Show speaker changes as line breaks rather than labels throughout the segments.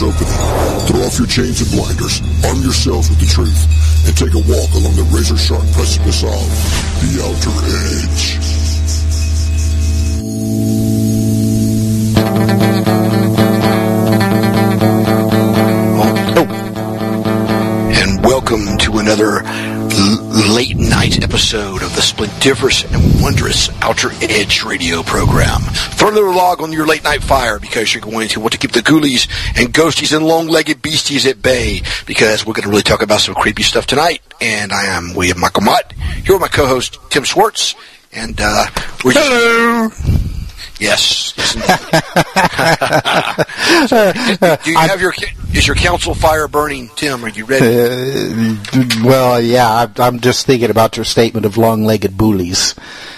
Opening. Throw off your chains and blinders, arm yourselves with the truth, and take a walk along the razor-sharp precipice of the Outer Edge.
Episode of the splendiferous and wondrous Outer Edge radio program. Throw another log on your late night fire because you're going to want to keep the ghoulies and ghosties and long-legged beasties at bay because we're going to really talk about some creepy stuff tonight. And I am William Michael Mott here with my co-host Tim Schwartz, and uh, we're just
Hello.
Yes. Yes. Do you have your is your council fire burning, Tim? Are you ready?
Uh, well, yeah, I, I'm just thinking about your statement of long-legged bullies.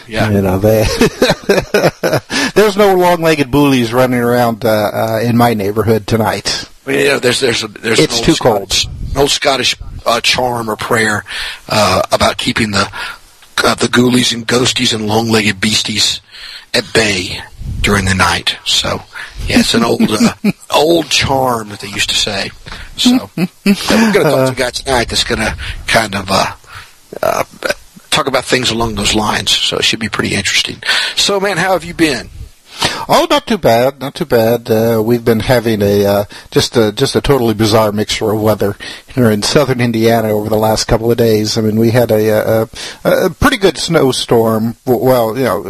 Yeah.
You know, they, there's no long-legged bullies running around uh, uh, in my neighborhood tonight.
Well, you know, there's there's a, there's
It's
old
too cold.
Scottish, an old Scottish uh, charm or prayer uh, about keeping the uh, the ghoulies and ghosties and long-legged beasties at bay during the night. So, yeah, it's an old uh, old charm that they used to say. So, yeah, we're going to talk to a guy tonight that's going to kind of uh, uh, talk about things along those lines. So it should be pretty interesting. So, man, how have you been?
Oh, not too bad, not too bad. Uh, we've been having a uh, just a just a totally bizarre mixture of weather here in southern Indiana over the last couple of days. I mean, we had a, a, a pretty good snowstorm. Well, you know,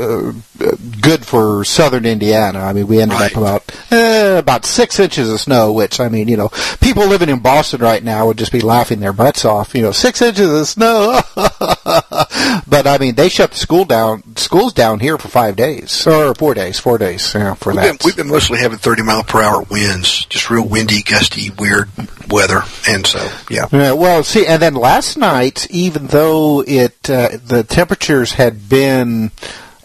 uh, good for southern Indiana. I mean, we ended
Right.
up about uh, about six inches of snow, which I mean, you know, people living in Boston right now would just be laughing their butts off. You know, six inches of snow. but I mean, they shut the school down, schools down here for five days or four days, four days. Yeah, for
We've
that.
been, we've been mostly having 30 mile per hour winds, just real windy, gusty, weird weather. And so, yeah.
Yeah, well, see, and then last night, even though it uh, the temperatures had been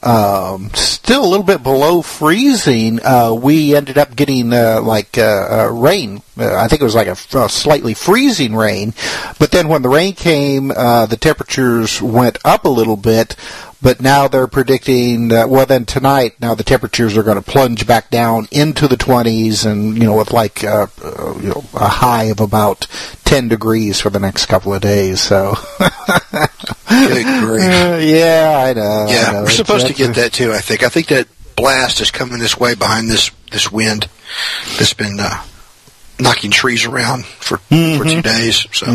um, still a little bit below freezing, uh, we ended up getting uh, like uh, uh, rain. Uh, I think it was like a, a slightly freezing rain, but then when the rain came, uh, the temperatures went up a little bit. But now they're predicting that, well, then tonight, now the temperatures are going to plunge back down into the 20s and, you know, with like, uh, uh, you know, a high of about 10 degrees for the next couple of days. So,
Good grief.
Uh, yeah, I know. I
Yeah,
know.
we're supposed to get that too, I think. I think that blast is coming this way behind this, this wind that's been, uh, knocking trees around for, for two days. So,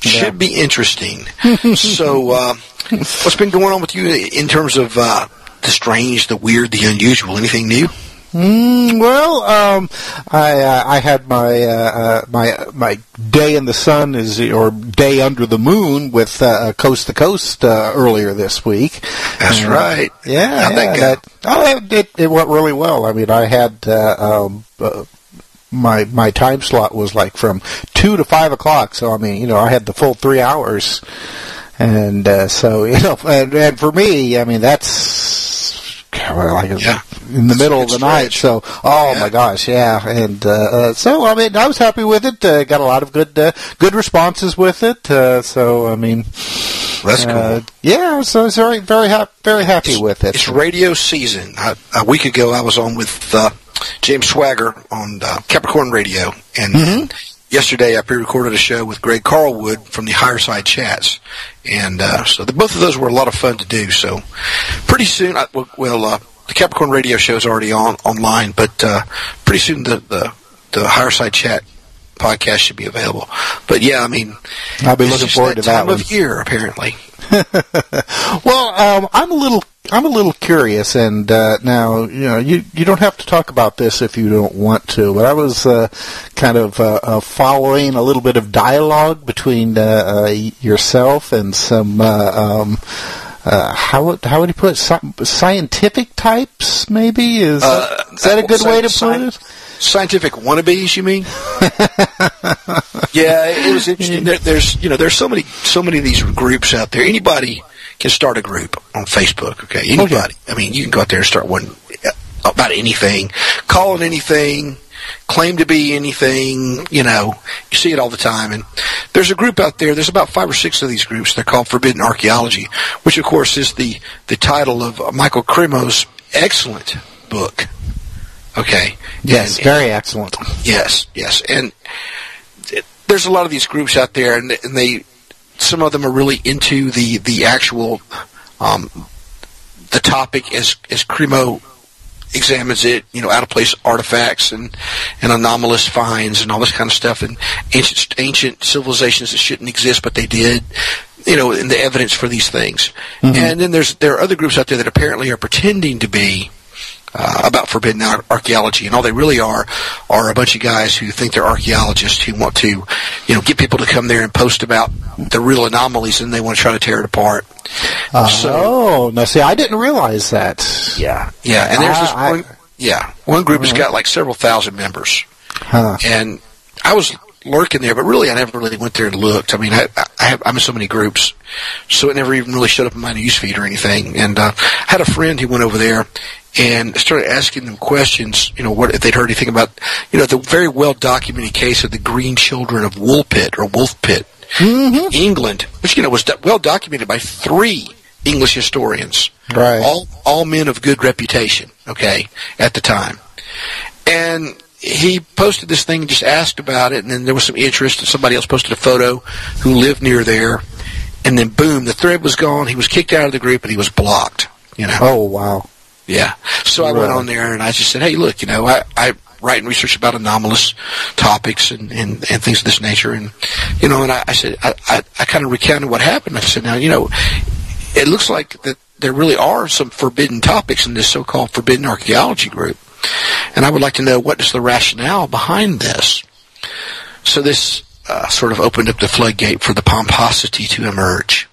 should be interesting. so, uh, what's been going on with you in terms of, uh, the strange, the weird, the unusual? Anything new?
Mm, well, um, I uh, I had my uh, uh, my my day in the sun is or day under the moon with uh, Coast to Coast uh, earlier this week.
That's right.
Yeah, yeah, that- oh, it, it it went really well. I mean, I had uh, um, uh, my my time slot was like from two to five o'clock. So I mean, you know, I had the full three hours, and uh, so you know, and, and for me, I mean, that's well, like
Yeah.
in the middle of
It's
the night. So, oh
Yeah.
my gosh, yeah, and uh, uh, so I mean, I was happy with it. Uh, got a lot of good uh, good responses with it. Uh, so I mean,
That's cool.
uh, yeah, so I was very very happy very happy with it.
It's radio season. I, a week ago, I was on with uh, James Swagger on uh, Capricorn Radio, and
Mm-hmm.
yesterday I pre-recorded a show with Greg Carlwood from the Higher Side Chats, and uh, so the, both of those were a lot of fun to do. So pretty soon, I, well, well uh, the Capricorn Radio show is already on online, but uh, pretty soon the, the the Higher Side Chat podcast should be available. But yeah, I mean,
I'll be looking forward to that
time
one.
of year apparently.
Well, um, I'm a little I'm a little curious, and uh, now you know you you don't have to talk about this if you don't want to, but I was uh, kind of uh, uh, following a little bit of dialogue between uh, uh, yourself and some. Um, uh, how would- how would you put it? Scientific types? Maybe is
Uh,
is that a good way to
sci-
put it?
Scientific wannabes, you mean? yeah, it was interesting. There, there's, you know, there's so many, so many of these groups out there. Anybody can start a group on Facebook. Okay, anybody. Okay. I mean, you can go out there and start one uh, about anything, call it anything, claim to be anything. You know, you see it all the time. And there's a group out there. There's about five or six of these groups. They're called Forbidden Archaeology, which of course is the the title of Michael Cremo's excellent book. Okay.
Yes, and, very excellent.
Yes, yes, and there's a lot of these groups out there, and, and they some of them are really into the the actual um, the topic as as Cremo examines it, you know, out of place artifacts and, and anomalous finds and all this kind of stuff and ancient ancient civilizations that shouldn't exist but they did, you know, and the evidence for these things. Mm-hmm. And then there's there are other groups out there that apparently are pretending to be uh, about forbidden ar- archaeology, and all they really are are a bunch of guys who think they're archaeologists who want to, you know, get people to come there and post about the real anomalies, and they want to try to tear it apart.
Uh, so, oh, now see, I didn't realize that.
Yeah, yeah, and there's this I, one, yeah, one group has got like several thousand members, huh. and I was lurking there, but really I never really went there and looked. I mean, I, I have, I'm in so many groups, so it never even really showed up in my newsfeed or anything. And uh, I had a friend who went over there and started asking them questions. You know, what if they'd heard anything about, you know, the very well documented case of the Green Children of Woolpit or Wolfpit, mm-hmm. England, which you know was well documented by three English historians,
right?
All all men of good reputation. Okay, at the time, and he posted this thing, and just asked about it, and then there was some interest, and somebody else posted a photo who lived near there, and then boom, the thread was gone. He was kicked out of the group, and he was blocked. You know.
Oh wow.
Yeah. So I went on there and I just said, hey, look, you know, I, I write and research about anomalous topics and, and, and things of this nature. And, you know, and I, I said, I, I, I kind of recounted what happened. I said, now, you know, it looks like that there really are some forbidden topics in this so-called forbidden archaeology group. And I would like to know what is the rationale behind this. So this uh, sort of opened up the floodgate for the pomposity to emerge,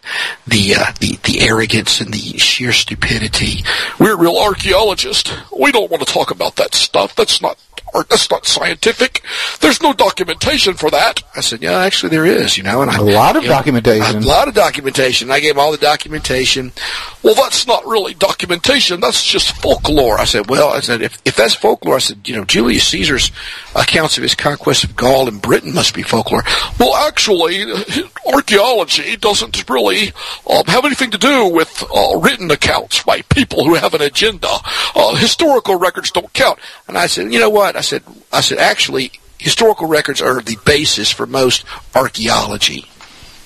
the, uh, the the arrogance and the sheer stupidity. We're real archaeologists. We don't want to talk about that stuff. That's not art. That's not scientific. There's no documentation for that. I said, yeah, actually there is, you know. And
I, a lot of
you
know, documentation.
A lot of documentation. I gave all the documentation. Well, that's not really documentation. That's just folklore. I said, well, I said, if, if that's folklore, I said, you know, Julius Caesar's accounts of his conquest of Gaul and Britain must be folklore. Well, actually, archaeology doesn't really um, have anything to do with uh, written accounts by people who have an agenda. Uh, historical records don't count. And I said, you know what? I said, I said, actually, historical records are the basis for most archaeology.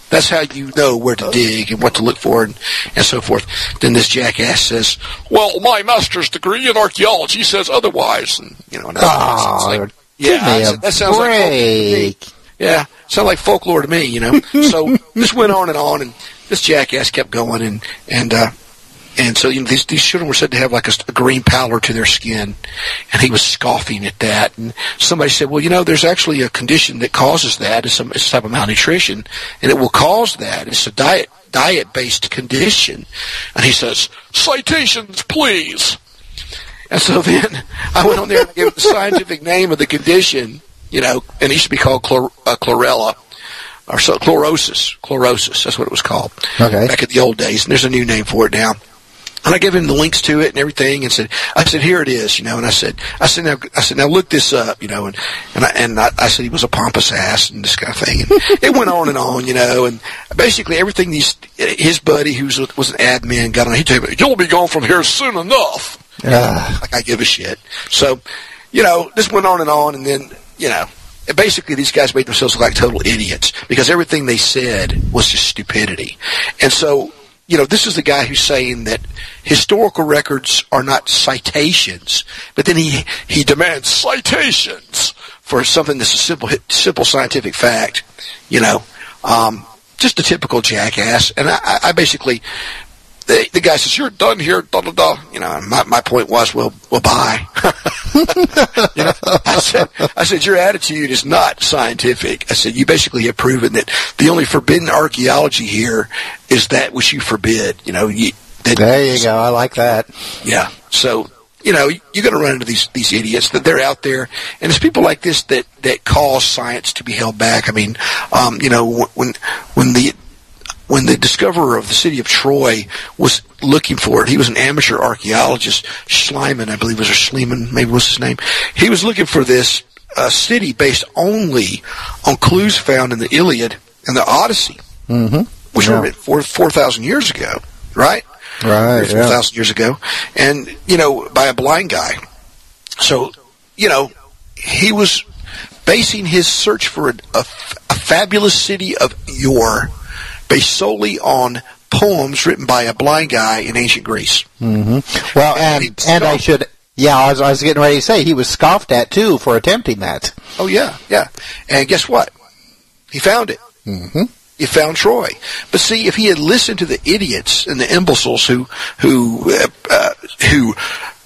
That's how you know where to dig and what to look for and, and so forth. Then this jackass says, "Well, my master's degree in archaeology says otherwise." And you know,
oh, like, yeah, that sounds break.
like yeah, sound like folklore to me. You know. so this went on and on, and this jackass kept going, and and uh, and so you know, these, these children were said to have like a, a, green pallor to their skin, and he was scoffing at that. And somebody said, "Well, you know, there's actually a condition that causes that. It's, some, it's type of malnutrition, and it will cause that. It's a diet diet based condition." And he says, "Citations, please." And so then I went on there and gave the scientific name of the condition, you know, and it used to be called chlor- uh, chlorella or so chlorosis. Chlorosis, that's what it was called.
Okay.
Back in the old days, and there's a new name for it now. And I gave him the links to it and everything, and said, "I said here it is, you know." And I said, "I said now, I said now look this up, you know." And and I, and I, I said he was a pompous ass and this kind of thing. And it went on and on, you know. And basically everything these his buddy who was, was an admin got on. He told me, "You'll be gone from here soon enough."
Uh.
Like I give a shit. So, you know, this went on and on, and then you know, basically these guys made themselves look like total idiots because everything they said was just stupidity. And so you know, this is the guy who's saying that historical records are not citations, but then he he demands citations for something that's a simple simple scientific fact. You know, um, just a typical jackass. And I, I basically the, the guy says, "You're done here." Da da da. You know, my my point was, well, well, bye. you know, I said, I said, your attitude is not scientific. I said, you basically have proven that the only forbidden archaeology here is that which you forbid. You know, you,
that, there you go. I like that.
Yeah. So you know, you're going to run into these these idiots that they're out there, and it's people like this that that cause science to be held back. I mean, um, you know, when when the when the discoverer of the city of Troy was looking for it, he was an amateur archaeologist, Schliemann, I believe was, or Schliemann, maybe was his name. He was looking for this uh, city based only on clues found in the Iliad and the Odyssey,
Mm-hmm.
which
Yeah.
were written four four thousand years ago, right?
Right.
four thousand years ago, and you know, by a blind guy. So, you know, he was basing his search for a, a, a fabulous city of yore based solely on poems written by a blind guy in ancient Greece.
Well, and
was
and I should. Yeah, I was, I was getting ready to say he was scoffed at too for attempting that.
Oh yeah, yeah. And guess what? He found it.
Mm-hmm.
He found Troy. But see, if he had listened to the idiots and the imbeciles who who uh, uh, who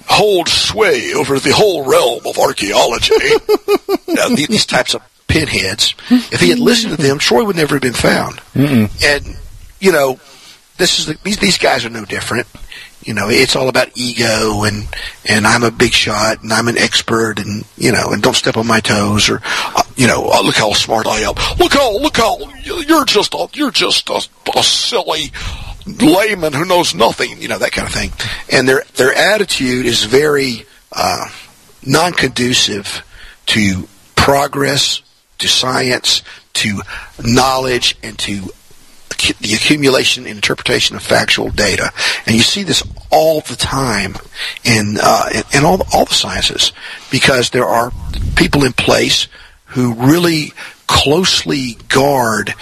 hold sway over the whole realm of archaeology, you know, these, these types of pinheads, if he had listened to them, Troy would never have been found. And you know, this is the, these these guys are no different. You know, it's all about ego and and I'm a big shot and I'm an expert and you know and don't step on my toes or uh, you know uh, look how smart I am. Look how look how you're just a you're just a, a silly layman who knows nothing. You know that kind of thing. And their their attitude is very uh, non-conducive to progress, to science, to knowledge, and to the accumulation and interpretation of factual data. And you see this all the time in, uh, in, in all, the, all the sciences because there are people in place who really closely guard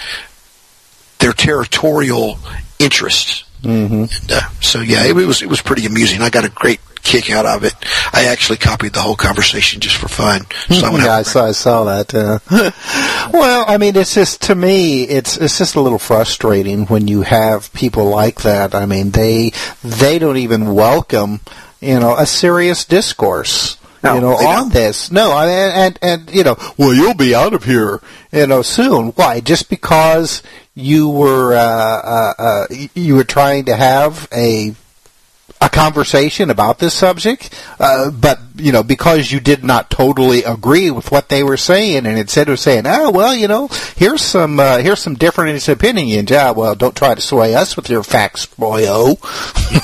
their territorial interests. Mm-hmm. And, uh, so yeah, it, was it was pretty amusing. I got a great kick out of it. I actually copied the whole conversation just for fun. So I
yeah, I saw, I saw that. Uh, well, I mean, it's just to me, it's it's just a little frustrating when you have people like that. I mean, they they don't even welcome, you know, a serious discourse.
No,
you know, on
don't.
this, no, I and, and and you know, well, you'll be out of here, you know, soon. Why? Just because you were uh, uh, uh, you were trying to have a a conversation about this subject, uh, but you know because you did not totally agree with what they were saying, and instead of saying, "Oh, well, you know, here's some uh, here's some different opinions," yeah, well, don't try to sway us with your facts, boyo.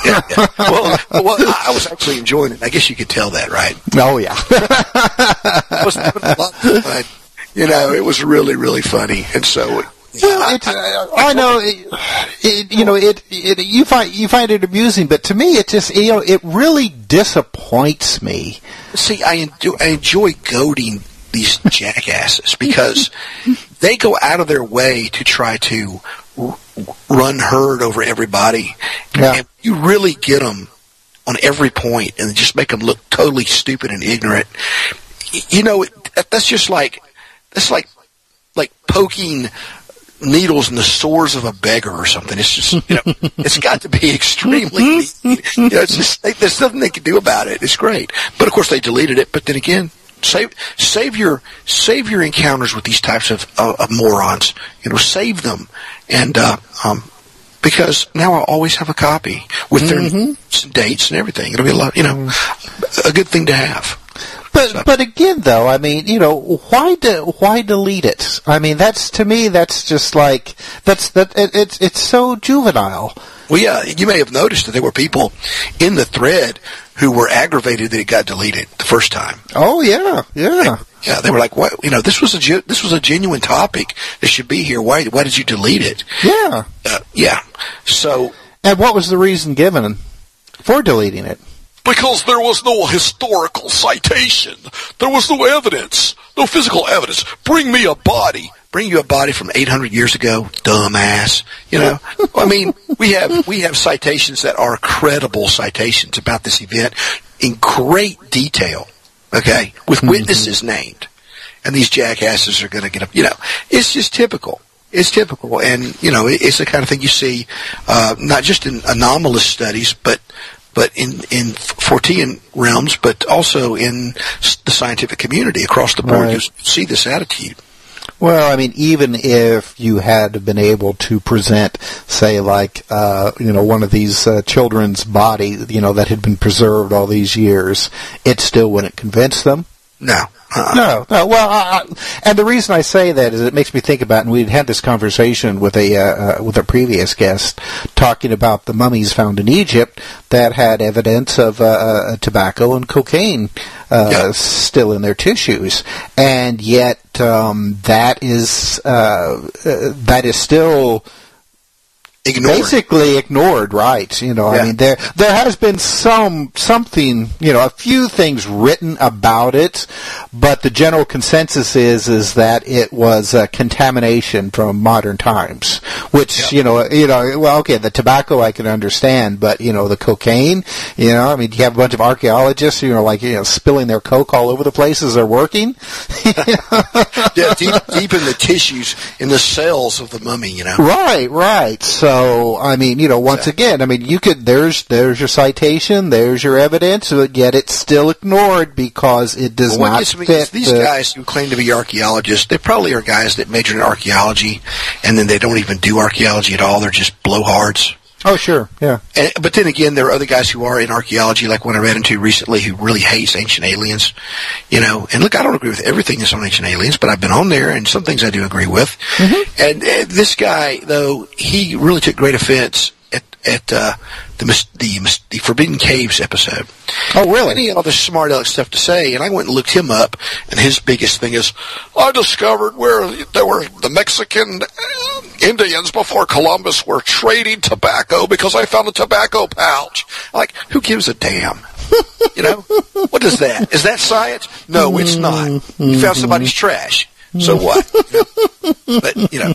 yeah, yeah. Well, well, I was actually enjoying it. I guess you could tell that, right?
Oh yeah,
I was having a lot of fun. You know, it was really, really funny. And so,
it's, uh, I know, it, it, you know, it, it, you find you find it amusing, but to me, it just, you know, it really disappoints me.
see, I enjoy, I enjoy goading these jackasses because they go out of their way to try to r- run herd over everybody.
Yeah.
And you really get them on every point and just make them look totally stupid and ignorant. You know, that's just like, that's like, like poking needles in the sores of a beggar or something. It's just, you know, it's got to be extremely, you know, it's just, they, there's nothing they can do about it. It's great. But of course they deleted it, but then again, save, save your, save your encounters with these types of, uh, of morons. You know, save them. And, uh, um, because now I'll always have a copy with their and dates and everything. It'll be a lot, you know, a good thing to have.
But but again, though, I mean, you know, why do, why delete it? I mean, that's to me, that's just like that's that it, it's it's so juvenile.
Well, yeah, you may have noticed that there were people in the thread who were aggravated that it got deleted the first time.
Oh yeah, yeah.
Yeah, they were like, "What? You know, this was a ge- this was a genuine topic. This should be here. Why why did you delete it?"
Yeah.
Uh, yeah. So
And what was the reason given for deleting it?
Because there was no historical citation, there was no evidence, no physical evidence. Bring me a body. Bring you a body from 800 years ago, dumbass. You know, I mean, we have we have citations that are credible citations about this event in great detail. Okay, with witnesses named, and these jackasses are going to get up. You know, it's just typical. It's typical, and you know, it's the kind of thing you see uh, not just in anomalous studies, but but in in Fortean realms, but also in the scientific community across the board.
Right.
You see this attitude.
Well, I mean, even if you had been able to present, say, like, uh, you know, one of these uh, children's body, you know, that had been preserved all these years, it still wouldn't convince them.
No. Uh-uh.
No, no. Well, I, and the reason I say that is it makes me think about, and we'd had this conversation with a uh, uh, with a previous guest talking about the mummies found in Egypt that had evidence of uh, uh tobacco and cocaine uh, yeah. still in their tissues, and yet um, that is uh, that is still
ignored.
Basically ignored, right? You know, yeah. I mean, there there has been some something, you know, a few things written about it, but the general consensus is is that it was a contamination from modern times. Which you know, you know, well, okay, the tobacco I can understand, but you know, the cocaine, you know, I mean, you have a bunch of archaeologists, you know, like you know, spilling their coke all over the places they're working.
yeah, deep deep in the tissues, in the cells of the mummy, you know.
Right, right. So so, I mean, you know, once again, I mean, you could, there's, there's your citation, there's your evidence, but yet it's still ignored because it does well, not fit.
These
the,
guys who claim to be archaeologists, they probably are guys that majored in archaeology and then they don't even do archaeology at all. They're just blowhards.
Oh, sure, yeah.
And, but then again, there are other guys who are in archaeology, like one I ran into recently, who really hates ancient aliens. You know, and look, I don't agree with everything that's on ancient aliens, but I've been on there, and some things I do agree with. Mm-hmm. And uh, this guy, though, he really took great offense at at uh, the, the the Forbidden Caves episode.
Oh, really?
And he had all this smart aleck stuff to say, and I went and looked him up. And his biggest thing is, I discovered where there were the Mexican uh, Indians before Columbus were trading tobacco because I found a tobacco pouch. Like, who gives a damn? you know, what is that? Is that science? No, it's not. You found somebody's trash. So what? but you know,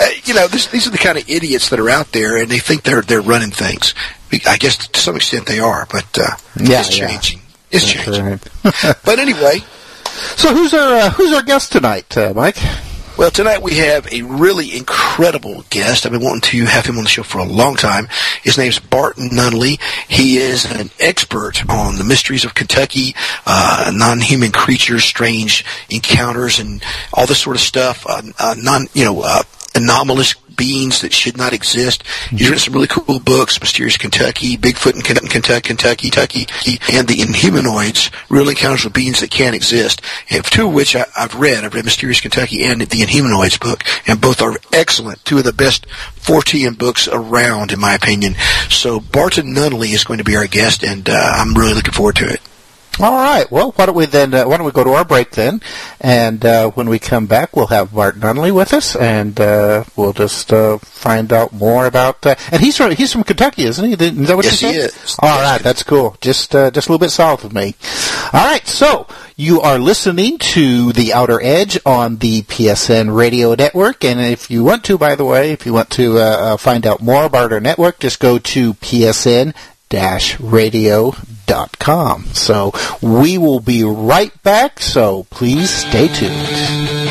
uh, you know, this, these are the kind of idiots that are out there, and they think they're they're running things. I guess to some extent they are, but uh, yeah, it's changing. Yeah. It's That's changing. Right. but anyway,
so who's our uh, who's our guest tonight, uh, Mike?
Well, tonight we have a really incredible guest. I've been wanting to have him on the show for a long time. His name's Barton Nunnelly. He is an expert on the mysteries of Kentucky, uh, non-human creatures, strange encounters, and all this sort of stuff. Uh, uh, non, you know, uh, anomalous beings that should not exist. He's written some really cool books, Mysterious Kentucky, Bigfoot in Kentucky, Kentucky, Kentucky, and the Inhumanoids, Real Encounters with Beings That Can't Exist, and two of which I, have read. I've read Mysterious Kentucky and the Inhumanoids book, and both are excellent. Two of the best Fortean books around, in my opinion. So Barton Nunnelly is going to be our guest, and uh, I'm really looking forward to it.
All right. Well, why don't we then? Uh, why don't we go to our break then? And uh, when we come back, we'll have Bart Nunnelly with us, and uh, we'll just uh, find out more about. Uh, and he's from he's from Kentucky, isn't he? Is that what
yes,
you
said? he is.
All right, that's cool. Just uh, just a little bit south of me. All right. So you are listening to the Outer Edge on the PSN Radio Network, and if you want to, by the way, if you want to find out more about our network, just go to PSN radio.com. So we will be right back, so please stay tuned.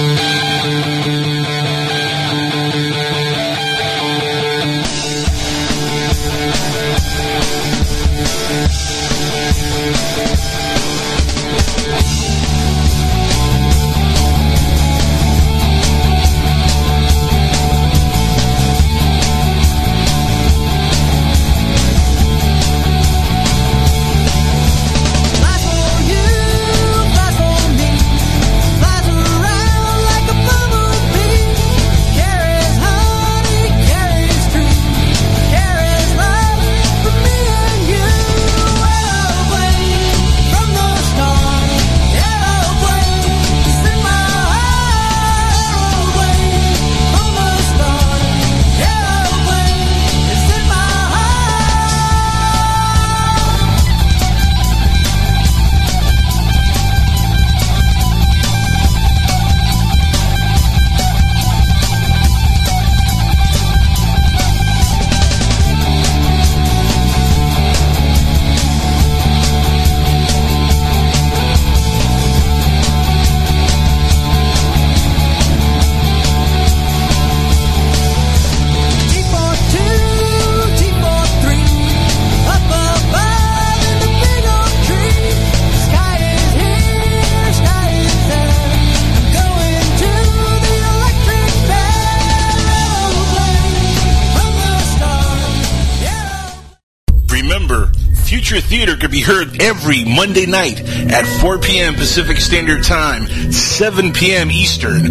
Monday night at 4 p.m. Pacific Standard Time, 7 p.m. Eastern,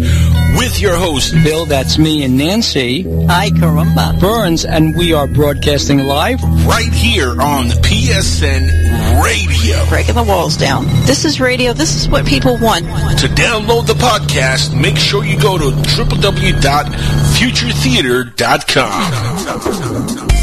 with your host,
Bill, that's me and Nancy.
Hi, Carumba.
Burns, and we are broadcasting live
right here on PSN Radio.
Breaking the walls down. This is radio. This is what people want.
To download the podcast, make sure you go to www.futuretheater.com.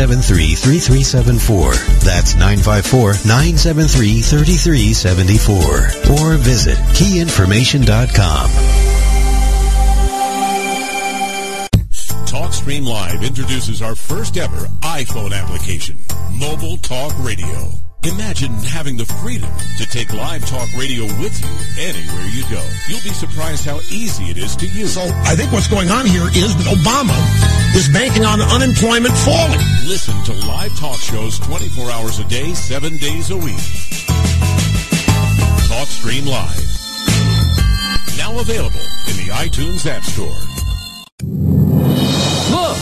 973 3374. That's 954 973 3374. Or visit keyinformation.com.
TalkStream Live introduces our first ever iPhone application, Mobile Talk Radio. Imagine having the freedom to take live talk radio with you anywhere you go. You'll be surprised how easy it is to use.
So I think what's going on here is that Obama is banking on unemployment falling.
Listen to live talk shows 24 hours a day, 7 days a week. TalkStream Live. Now available in the iTunes App Store.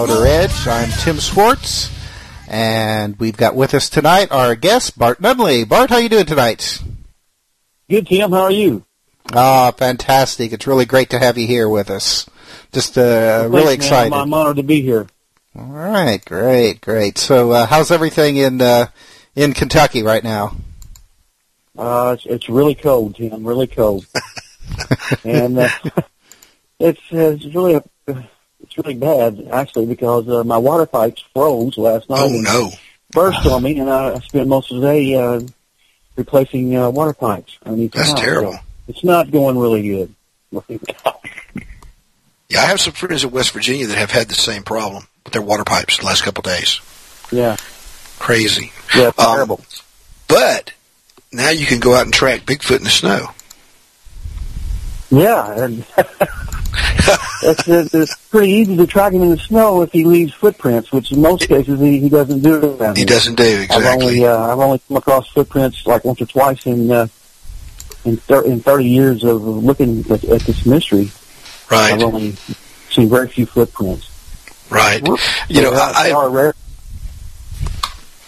Outer Edge. I'm Tim Schwartz, and we've got with us tonight our guest Bart Nunnelly. Bart, how you doing tonight?
Good, Tim. How are you?
Ah, fantastic! It's really great to have you here with us. Just uh,
Well,
really
thanks, man.
excited.
I'm, I'm honored to be here.
All right, great, great. So, uh, how's everything in uh, in Kentucky right now?
Uh, it's, it's really cold, Tim. Really cold, and uh, it's uh, it's really a, it's really bad actually because uh, my water pipes froze last night.
Oh no!
Burst on me, and I, spent most of the day uh, replacing uh, water pipes. I the
That's
house.
terrible.
So it's not going really good.
Yeah, I have some friends in West Virginia that have had the same problem with their water pipes the last couple of days.
Yeah,
Crazy.
yeah,
Um,
terrible.
But now you can go out and track Bigfoot in the snow.
Yeah, and it's, it's, it's pretty easy to track him in the snow if he leaves footprints, which in most cases he, he doesn't do. around
He doesn't do
I've
exactly.
only uh, I've only come across footprints like once or twice in uh, in, thir- in thirty years of looking at, at this mystery.
Right.
I've only seen very few footprints.
right. You know,
are- they
I,
are rare.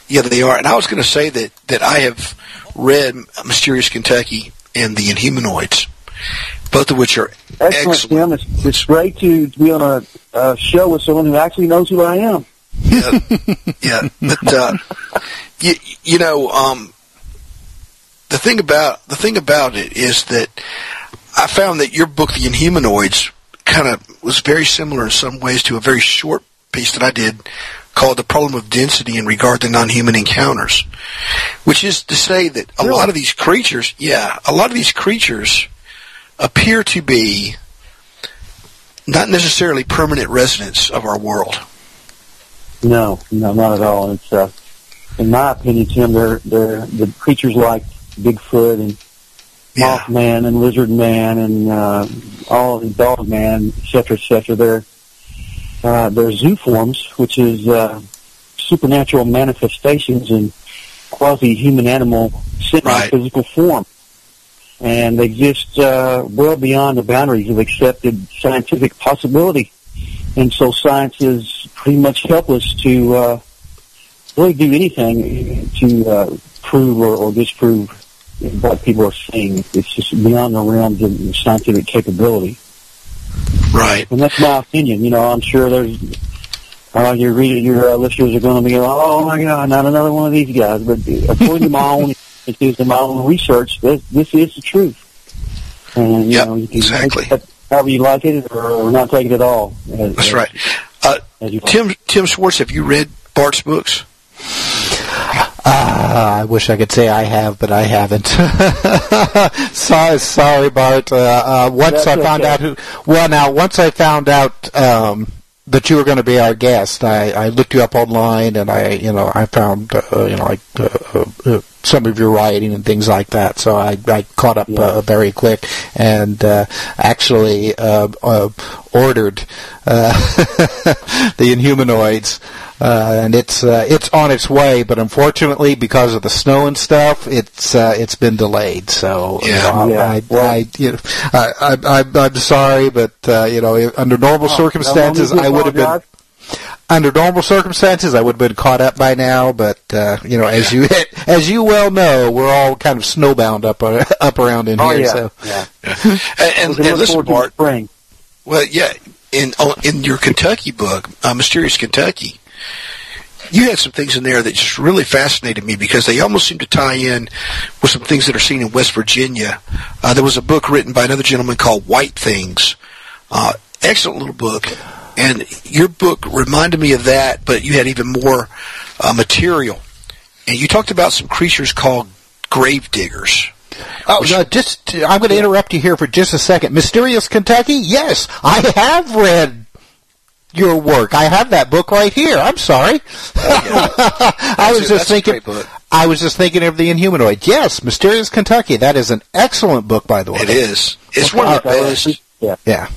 yeah, they are. And I was going to say that that I have read Mysterious Kentucky and the Inhumanoids, both of which are
Excellent,
excellent.
It's, it's great to, be on a, a show with someone who actually knows who I am.
Yeah, yeah. But uh, you, you know, um, the thing about the thing about it is that I found that your book, The Inhumanoids, kind of was very similar in some ways to a very short piece that I did called "The Problem of Density in Regard to Non-Human Encounters," which is to say that a lot of these creatures, yeah, a lot of these creatures appear to be not necessarily permanent residents of our world.
No, no, not at all. It's uh, in my opinion, Tim, they're they're the creatures like Bigfoot and
Yeah.
Mothman and Lizard Man and uh, all the Dog Man, et cetera, et cetera. They're uh, they're zooforms, which is uh, supernatural manifestations in quasi-human animal semi-physical form. And they exist uh, well beyond the boundaries of accepted scientific possibility. And so science is pretty much helpless to uh, really do anything to uh, prove or, or disprove what people are seeing. It's just beyond the realms of scientific capability.
Right.
And that's my opinion. You know, I'm sure there's uh, your reader, your uh, listeners are going to be, like, oh my God, not another one of these guys. But according to my own, to my own research, this, this is the truth. And you know, you can
exactly.
take that however you like it, or, or not take it at all. As-
That's
as-
right. Uh,
as you like.
Tim Tim Schwartz, have you read Bart's books?
Ah, I wish I could say I have, but I haven't. sorry, sorry, Bart. Uh, uh, once
That's
I found
okay.
out who, well, now once I found out um, that you were going to be our guest, I, I looked you up online, and I, you know, I found, uh, you know, like uh, uh, uh, some of your writing and things like that. So I, I caught up uh, very quick, and uh, actually uh, uh, ordered uh, the Inhumanoids. Uh, and it's uh, it's on its way, but unfortunately, because of the snow and stuff, it's uh, it's been delayed. So you
Yeah.
know,
Yeah.
I, I, you know, I, I, I'm sorry, but uh, you know, under normal
Oh,
circumstances, I would have been. Under normal circumstances, I would have been caught up by now. But uh, you know, as you as you well know, we're all kind of snowbound up uh, up around in
Oh
here.
yeah,
So
yeah.
And, and,
We
and
look
listen, Bart.
spring.
Well, yeah, in in your Kentucky book, uh, Mysterious Kentucky, you had some things in there that just really fascinated me because they almost seem to tie in with some things that are seen in West Virginia. Uh, there was a book written by another gentleman called White Things. Uh, excellent little book. And your book reminded me of that, but you had even more uh, material. And you talked about some creatures called grave diggers.
Oh, no, just I'm going to interrupt you here for just a second. Mysterious Kentucky? Yes, I have read your work. I have that book right here. I'm sorry. I was just thinking. I was just thinking of the Inhumanoid. Yes, Mysterious Kentucky. That is an excellent book, by the way.
It is. It's one of the best.
Yeah.
Yeah.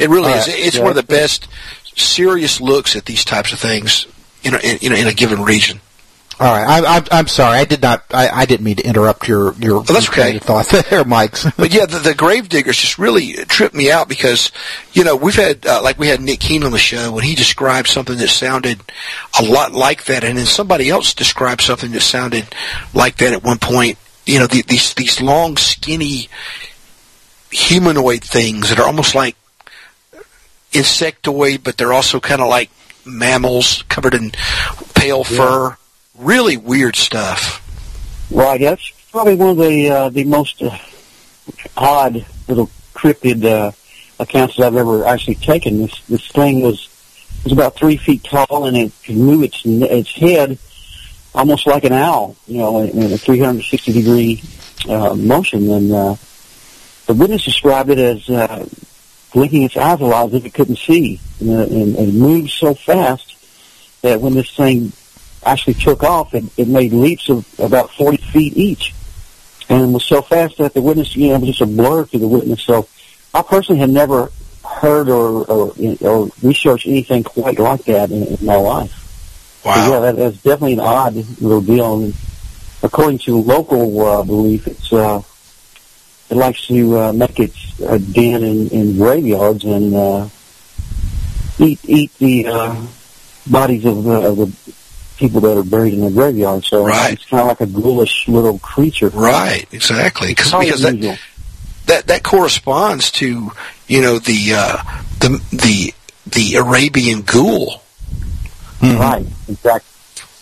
It really
All
is.
right.
It's
Yeah.
one of the best serious looks at these types of things in a, in, you in a given region.
All right. I, I, I'm sorry. I did not. I, I didn't mean to interrupt your your,
Oh, that's
your
okay.
thought there, Mike.
But yeah, the, the grave diggers just really tripped me out because, you know, we've had, uh, like we had Nick Keene on the show and he described something that sounded a lot like that and then somebody else described something that sounded like that at one point. You know, the, these, these long, skinny humanoid things that are almost like insectoid, but they're also kind of like mammals covered in pale fur. Really weird stuff.
Right. That's probably one of the uh, the most uh, odd little cryptid uh, accounts that I've ever actually taken. This this thing was was about three feet tall and it could move its its head almost like an owl, you know, in, in a 360 degree uh, motion. And uh, the witness described it as uh, blinking its eyes a lot as if it couldn't see, and, and, and moved so fast that when this thing actually took off, it, it made leaps of about 40 feet each. And was so fast that the witness, you know, was just a blur to the witness. So I personally had never heard or, or, or researched anything quite like that in, in my life.
Wow.
So yeah, that, that's definitely an odd little deal. And according to local uh, belief, it's uh, it likes to uh, make its uh, den in, in graveyards and uh, eat eat the uh, bodies of the, of the people that are buried in the graveyard. So
Right.
it's kind of like a ghoulish little creature.
Right, exactly. Cause, because that,
unusual.
that that corresponds to you know the uh, the the the Arabian ghoul.
Right, exactly.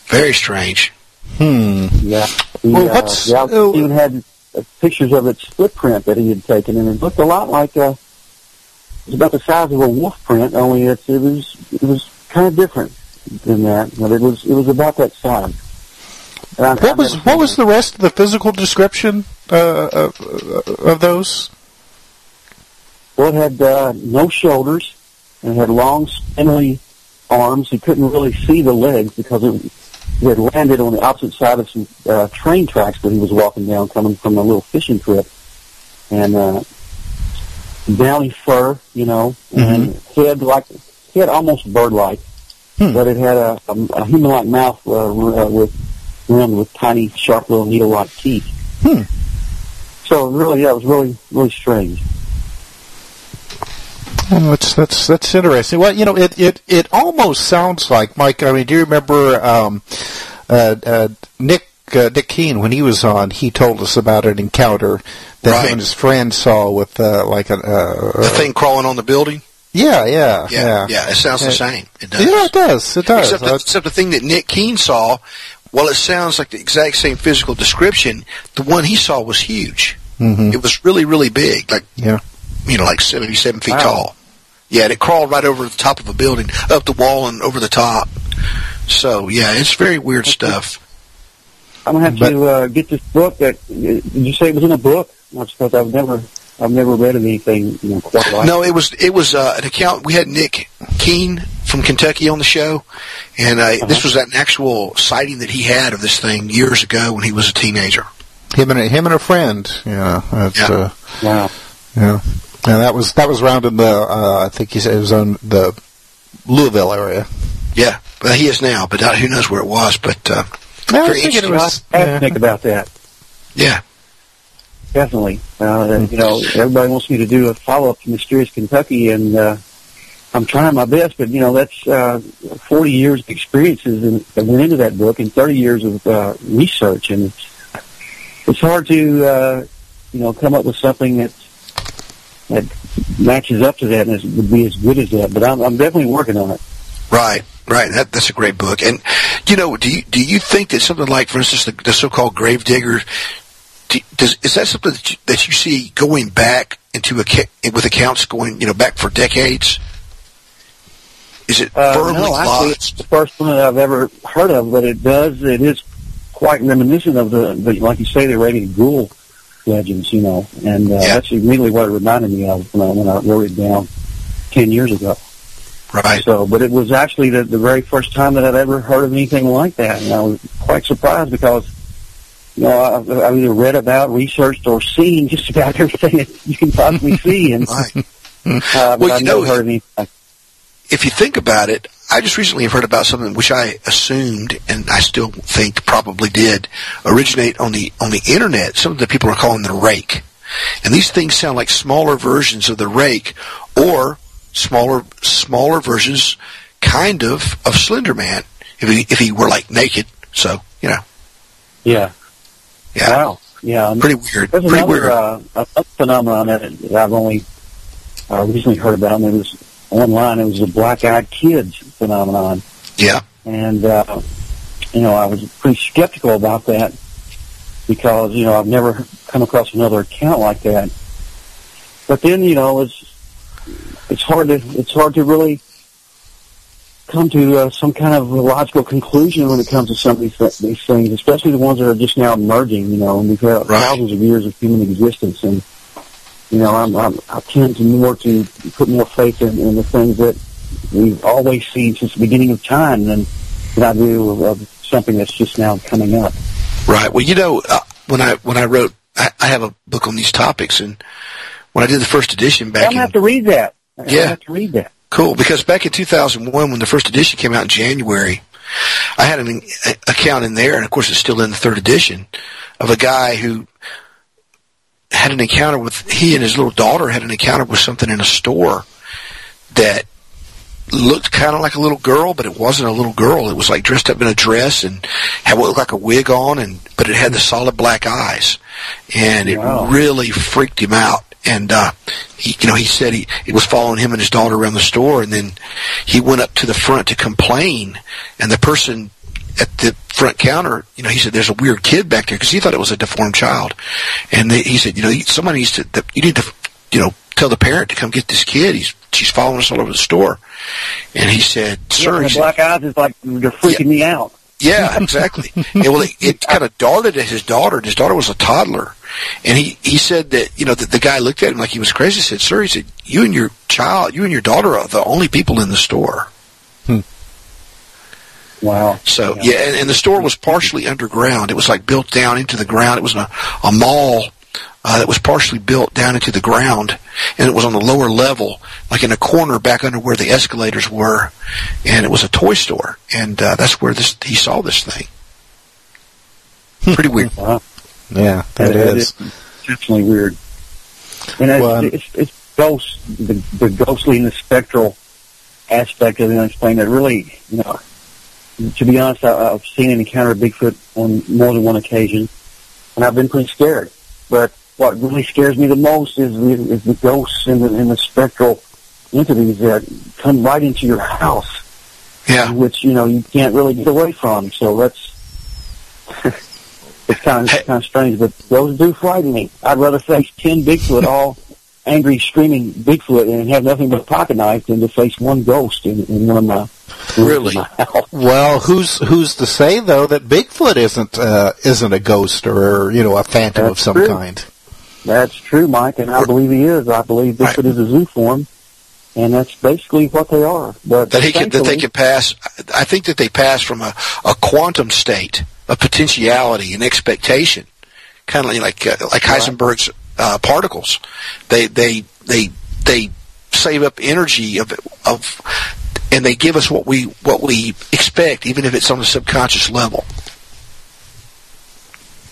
Very strange.
Hmm.
Yeah. The,
Well,
uh,
what's-
the Alpha
oh.
even had uh, pictures of its footprint that he had taken, and it looked a lot like uh, it was about the size of a wolf print, only it, it was it was kind of different than that, but it was it was about that size. And I've-
What was what was the rest of the physical description uh, of, of those?
Well, it had uh, no shoulders, and had long, spindly arms. He couldn't really see the legs because it, he had landed on the opposite side of some uh, train tracks that he was walking down, coming from a little fishing trip. And uh, downy fur, you know, and head like head almost bird-like, but it had a, a, a human-like mouth uh, uh, with rimmed with tiny, sharp little needle-like teeth.
Hmm.
So really, yeah, it was really, really strange.
Oh, that's that's that's interesting. Well, you know, it it it almost sounds like Mike. I mean, do you remember um, uh, uh, Nick uh, Nick Keene when he was on? He told us about an encounter that
Right.
him and his friend saw with uh, like a uh,
The thing crawling on the building.
Yeah, yeah,
Yeah,
yeah.
yeah. It sounds the
Uh,
same. It does.
Yeah, it does. It does.
Except the, except the thing that Nick Keene saw, while it sounds like the exact same physical description, the one he saw was huge.
Mhm.
It was really, really big, like
Yeah.
You know, like seventy-seven feet
Wow.
tall. Yeah, and it crawled right over the top of a building, up the wall and over the top. So yeah, it's very weird stuff.
I'm gonna have to uh, get this book. That did you say it was in a book? I suppose I've never, I've never read anything you know quite like.
No, it was it was uh, an account. We had Nick Keene from Kentucky on the show, and uh, this was an actual sighting that he had of this thing years ago when he was a teenager.
him and a, him and a friend. Yeah, that's,
Yeah.
Uh,
Wow.
yeah. And that was that was around in the uh, I think he said it was on the Louisville area.
Yeah, well, he is now, but uh, who knows where it was? But uh,
I was
very
thinking it was-
I have to think about that.
Yeah,
Definitely. Uh, and, you know, everybody wants me to do a follow-up to Mysterious Kentucky, and uh, I'm trying my best. But you know, that's uh, 40 years of experiences in, that went into that book, and 30 years of uh, research, and it's it's hard to uh, you know come up with something that that matches up to that and is, would be as good as that. But I'm, I'm definitely working on it.
right, right. That that's a great book. And you know, do you do you think that something like, for instance, the, the so-called grave digger, do, does is that something that you, that you see going back into a with accounts going you know back for decades? Is it
Uh, no, actually, it's the first one that I've ever heard of, but it does. It is quite reminiscent of the, the like you say, the Arabian Ghoul legends, you know, and uh,
Yeah.
that's immediately what it reminded me of when I, when I wrote it down ten years ago.
Right.
So, but it was actually the, the very first time that I'd ever heard of anything like that, and I was quite surprised because. You know, I've, I've either read about, researched, or seen just about everything that you can possibly see, and
Right.
uh, but
Well,
I've
you know,
never heard of anything.
if you think about it, I just recently have heard about something which I assumed, and I still think probably did, originate on the on the internet. Something that people are calling the rake, and these things sound like smaller versions of the rake, or smaller smaller versions, kind of of Slender Man, if he if he were like naked. So you know,
Yeah.
yeah,
Wow. Yeah.
pretty weird,
There's
pretty
another
weird.
uh, a phenomenon that that I've only uh, recently heard about, and it was online. It was the black-eyed kids phenomenon,
yeah,
and uh, you know I was pretty skeptical about that because you know I've never come across another account like that. But then you know it's it's hard to it's hard to really come to uh, some kind of logical conclusion when it comes to some of these, th- these things, especially the ones that are just now emerging. You know, and we've had
Right.
thousands of years of human existence, and you know, I'm, I'm, I tend to more to put more faith in, in the things that we've always seen since the beginning of time than than I do of, of something that's just now coming up.
Right. Well, you know, uh, when I when I wrote, I, I have a book on these topics, and when I did the first edition
I'm
back
gonna
in
have to read that. I'm
Yeah.
have to read that.
Cool, because back in 2001, when the first edition came out in January, I had an account in there, and of course it's still in the third edition, of a guy who had an encounter with, he and his little daughter had an encounter with something in a store that looked kind of like a little girl, but it wasn't a little girl. It was like dressed up in a dress and had what looked like a wig on, and but it had the solid black eyes, and it
Wow.
really freaked him out. And uh, he, you know, he said he it was following him and his daughter around the store, and then he went up to the front to complain, and the person at the front counter, you know, he said, "There's a weird kid back there," because he thought it was a deformed child, and they, he said, "You know, somebody needs to, you need to, you know, tell the parent to come get this kid. He's she's following us all over the store." And he said, "Sir,"
and
he
the
said,
black eyes is like they're freaking me out.
Yeah, exactly. it, well, it, it kind of darted at his daughter, and his daughter was a toddler. And he, he said that, you know, that the guy looked at him like he was crazy. He said, sir, he said, you and your child, you and your daughter are the only people in the store.
Wow.
So, yeah, and, and the store was partially underground. It was like built down into the ground. It was a, a mall uh, that was partially built down into the ground, and it was on the lower level, like in a corner back under where the escalators were, and it was a toy store, and uh, that's where this he saw this thing. Pretty weird.
Wow.
Yeah, that
That
is.
definitely weird. And it's,
Well,
it's, it's ghost, the, the ghostly and the spectral aspect of the unexplained that really, you know, to be honest, I, I've seen and encountered Bigfoot on more than one occasion, and I've been pretty scared. But what really scares me the most is the, is the ghosts and the, and the spectral entities that come right into your house,
Yeah.
which, you know, you can't really get away from. So that's, it's kind of, kind of strange, but those do frighten me. I'd rather face 10 Bigfoot all angry, screaming Bigfoot and have nothing but a pocket knife than to face one ghost in, in one of my
Really?
my.
Well, who's who's to say though that Bigfoot isn't uh, isn't a ghost or you know a phantom of some
true.
kind?
That's true, Mike, and I believe he is. I believe Bigfoot is a zooform, and that's basically what they are. But
that he can, that they can pass. I think that they pass from a, a quantum state of potentiality and expectation, kind of like uh, like Heisenberg's uh, particles. They they they they save up energy of of, and they give us what we what we expect, even if it's on a subconscious level.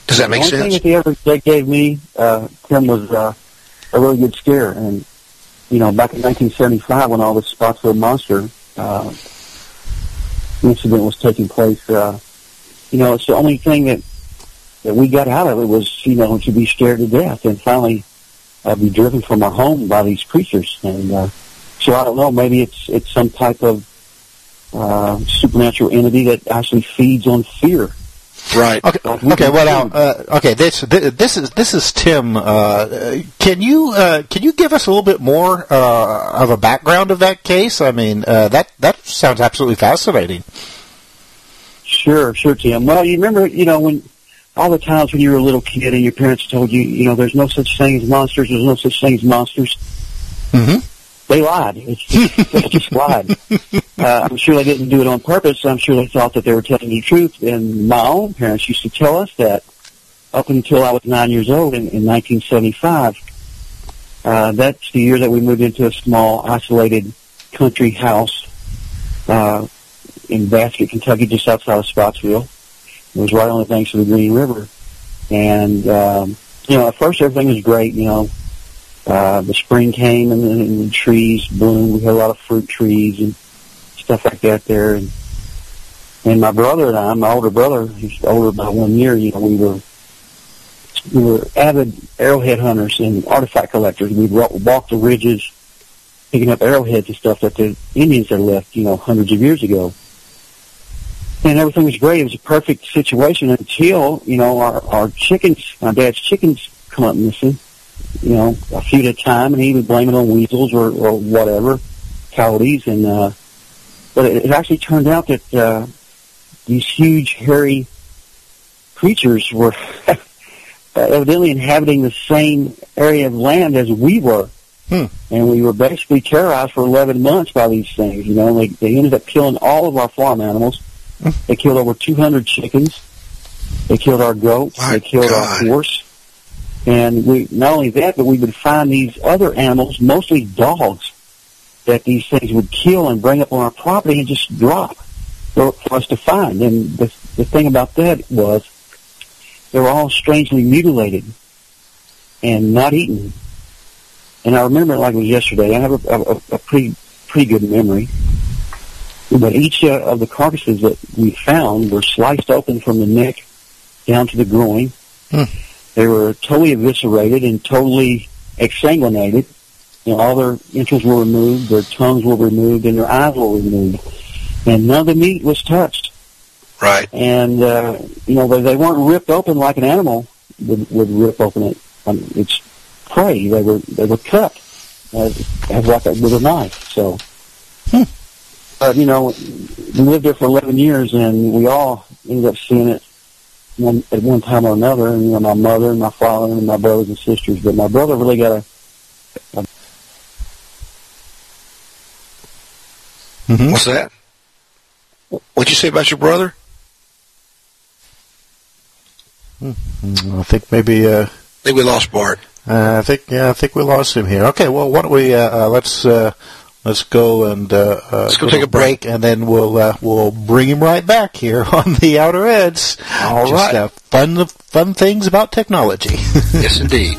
Does that make
the only
sense?
thing that they ever they gave me, uh, Tim, was uh, a really good scare. And you know, back in 1975, when all this Spottsville monster uh, incident was taking place, uh, you know, it's the only thing that that we got out of it was, you know, to be scared to death, and finally uh, be driven from our home by these creatures. And uh, so I don't know, maybe it's it's some type of uh, supernatural entity that actually feeds on fear.
Right.
Okay. Okay. Well, now, uh, okay. This this is this is Tim. Uh, can you uh, can you give us a little bit more uh, of a background of that case? I mean, uh, that that sounds absolutely fascinating.
Sure, sure, Tim. Well, you remember, you know, when all the times when you were a little kid and your parents told you, you know, there's no such thing as monsters, there's no such thing as monsters.
Mm-hmm.
They lied. It's just, they just lied. Uh, I'm sure they didn't do it on purpose. I'm sure they thought that they were telling the truth. And my own parents used to tell us that up until I was nine years old in, in 1975. Uh, that's the year that we moved into a small, isolated country house uh, in Baskett, Kentucky, just outside of Spottsville. It was right on the banks of the Green River. And, um, you know, at first everything was great, you know. Uh, the spring came and the, and the trees bloomed. We had a lot of fruit trees and stuff like that there. And, and my brother and I, my older brother, he's older by one year, you know, we were, we were avid arrowhead hunters and artifact collectors. We'd walk the ridges picking up arrowheads and stuff that the Indians had left, you know, hundreds of years ago and everything was great. It was a perfect situation until you know our our chickens, my dad's chickens, come up missing. You know, a few at a time, and he would blame it on weasels or or whatever, coyotes, and uh, but it, it actually turned out that uh, these huge hairy creatures were evidently inhabiting the same area of land as we were.
Hmm.
And we were basically terrorized for 11 months by these things. You know, they, they ended up killing all of our farm animals. They killed over 200 chickens. They killed our goats.
My
they killed
God.
our horse. And we not only that, but we would find these other animals, mostly dogs, that these things would kill and bring up on our property and just drop for, for us to find. And the, the thing about that was they were all strangely mutilated and not eaten. And I remember it like it was yesterday. I have a, a, a pretty pretty good memory. But each uh, of the carcasses that we found were sliced open from the neck down to the groin.
Hmm.
They were totally eviscerated and totally exsanguinated. You know, all their entrails were removed, their tongues were removed, and their eyes were removed. And none of the meat was touched.
Right.
And, uh, you know, they, they weren't ripped open like an animal would, would rip open it. Um, it's prey. They were, they were cut as, as like a, with a knife. So, uh, you know, we lived there for 11 years, and we all ended up seeing it one, at one time or another. And you know, my mother and my father and my brothers and sisters. But my brother really got a, a
Mm-hmm.
What's that? What'd you say about your brother?
I think maybe. Uh,
I think we lost Bart.
Uh, I think yeah, I think we lost him here. Okay, well, why don't we uh, uh, let's uh, let's go and uh, uh,
Let's go take
to
a break.
and then we'll uh, we'll bring him right back here on the Outer Edge.
All
Just,
right.
uh, fun fun things about technology.
yes, indeed.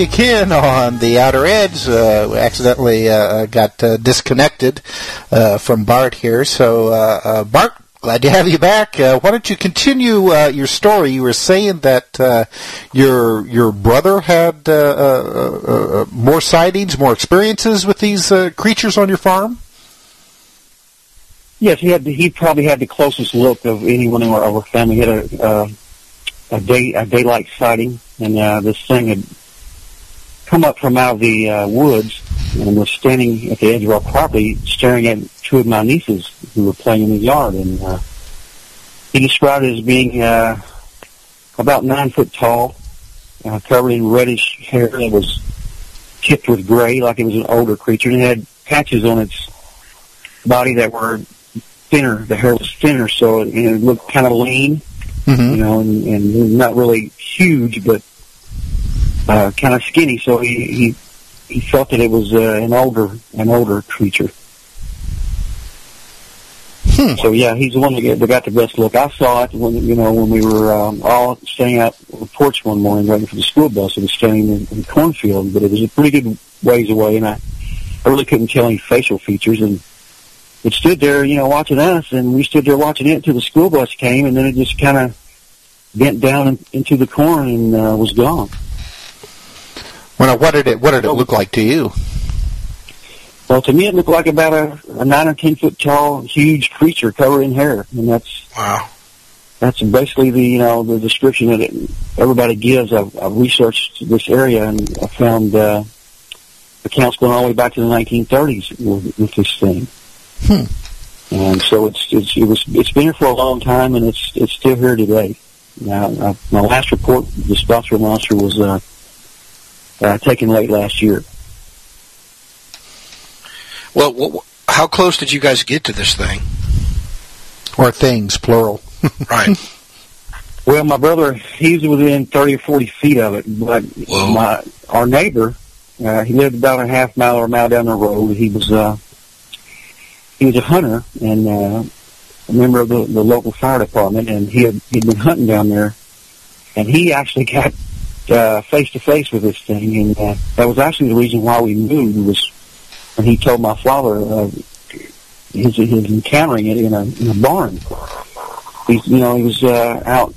Back again on the Outer Edge. Uh, accidentally uh, got uh, disconnected uh, from Bart here, so uh, uh, Bart. Glad to have you back. Uh, why don't you continue uh, your story? You were saying that uh, your your brother had uh, uh, uh, uh, more sightings, more experiences with these uh, creatures on your farm.
Yes, he had. He probably had the closest look of anyone in our, our family. He had a uh, a day a daylight sighting, and uh, this thing had come up from out of the uh, woods and was standing at the edge of our property, staring at two of my nieces who were playing in the yard. And uh, he described it as being uh, about nine foot tall, uh, covered in reddish hair that was tipped with gray, like it was an older creature, and it had patches on its body that were thinner. The hair was thinner, so it, it looked kind of lean, you know, and, and not really huge, but uh, kind of skinny. So he he he felt that it was uh, an older an older creature. So yeah, he's the one that got, that got the best look. I saw it when you know when we were um, all staying out on the porch one morning waiting for the school bus. It was standing in, in the cornfield, but it was a pretty good ways away, and I I really couldn't tell any facial features. And it stood there, you know, watching us, and we stood there watching it until the school bus came, and then it just kind of bent down in, into the corn and uh, was gone.
Well, what did it what did it look like to you?
Well, to me, it looked like about a, a nine or ten foot tall, huge creature covered in hair, and that's
wow.
That's basically the you know the description that it, everybody gives. I've, I've researched this area and I found uh, accounts going all the way back to the 1930s with, with this thing.
Hmm.
And so it's it's it was it's been here for a long time, and it's it's still here today. Now, uh, my last report, the Spottsville monster, was uh, uh, taken late last year.
Well, wh- wh- how close did you guys get to this thing?
Or things, plural.
right.
Well, my brother, he's within 30 or 40 feet of it, but my, our neighbor, Uh, he lived about a half mile or a mile down the road. He was uh, he was a hunter and uh, a member of the, the local fire department, and he had he'd been hunting down there, and he actually got face to face with this thing, and uh, that was actually the reason why we moved. Was when he told my father uh, his his encountering it in a in a barn. He you know he was uh, out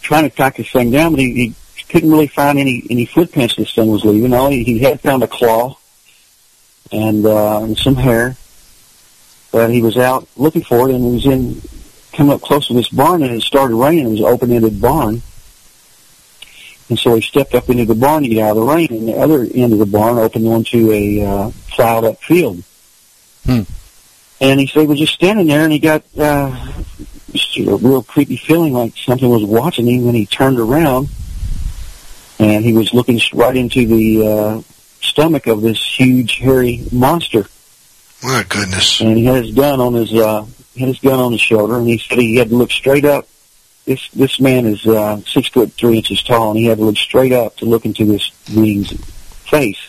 trying to track this thing down, but he, he couldn't really find any any footprints this thing was leaving. All he, he had found a claw and uh, and some hair, but he was out looking for it, and he was in coming up close to this barn, and it started raining. It was an open-ended barn, and so he stepped up into the barn to get out of the rain, and the other end of the barn opened onto a uh, plowed-up field.
Hmm.
And he said he was just standing there, and he got uh, just a real creepy feeling like something was watching him. When he turned around, and he was looking right into the uh, stomach of this huge, hairy monster.
My goodness!
And he had his gun on his uh, had his gun on his shoulder, and he said he had to look straight up. This this man is uh, six foot three inches tall, and he had to look straight up to look into this being's face.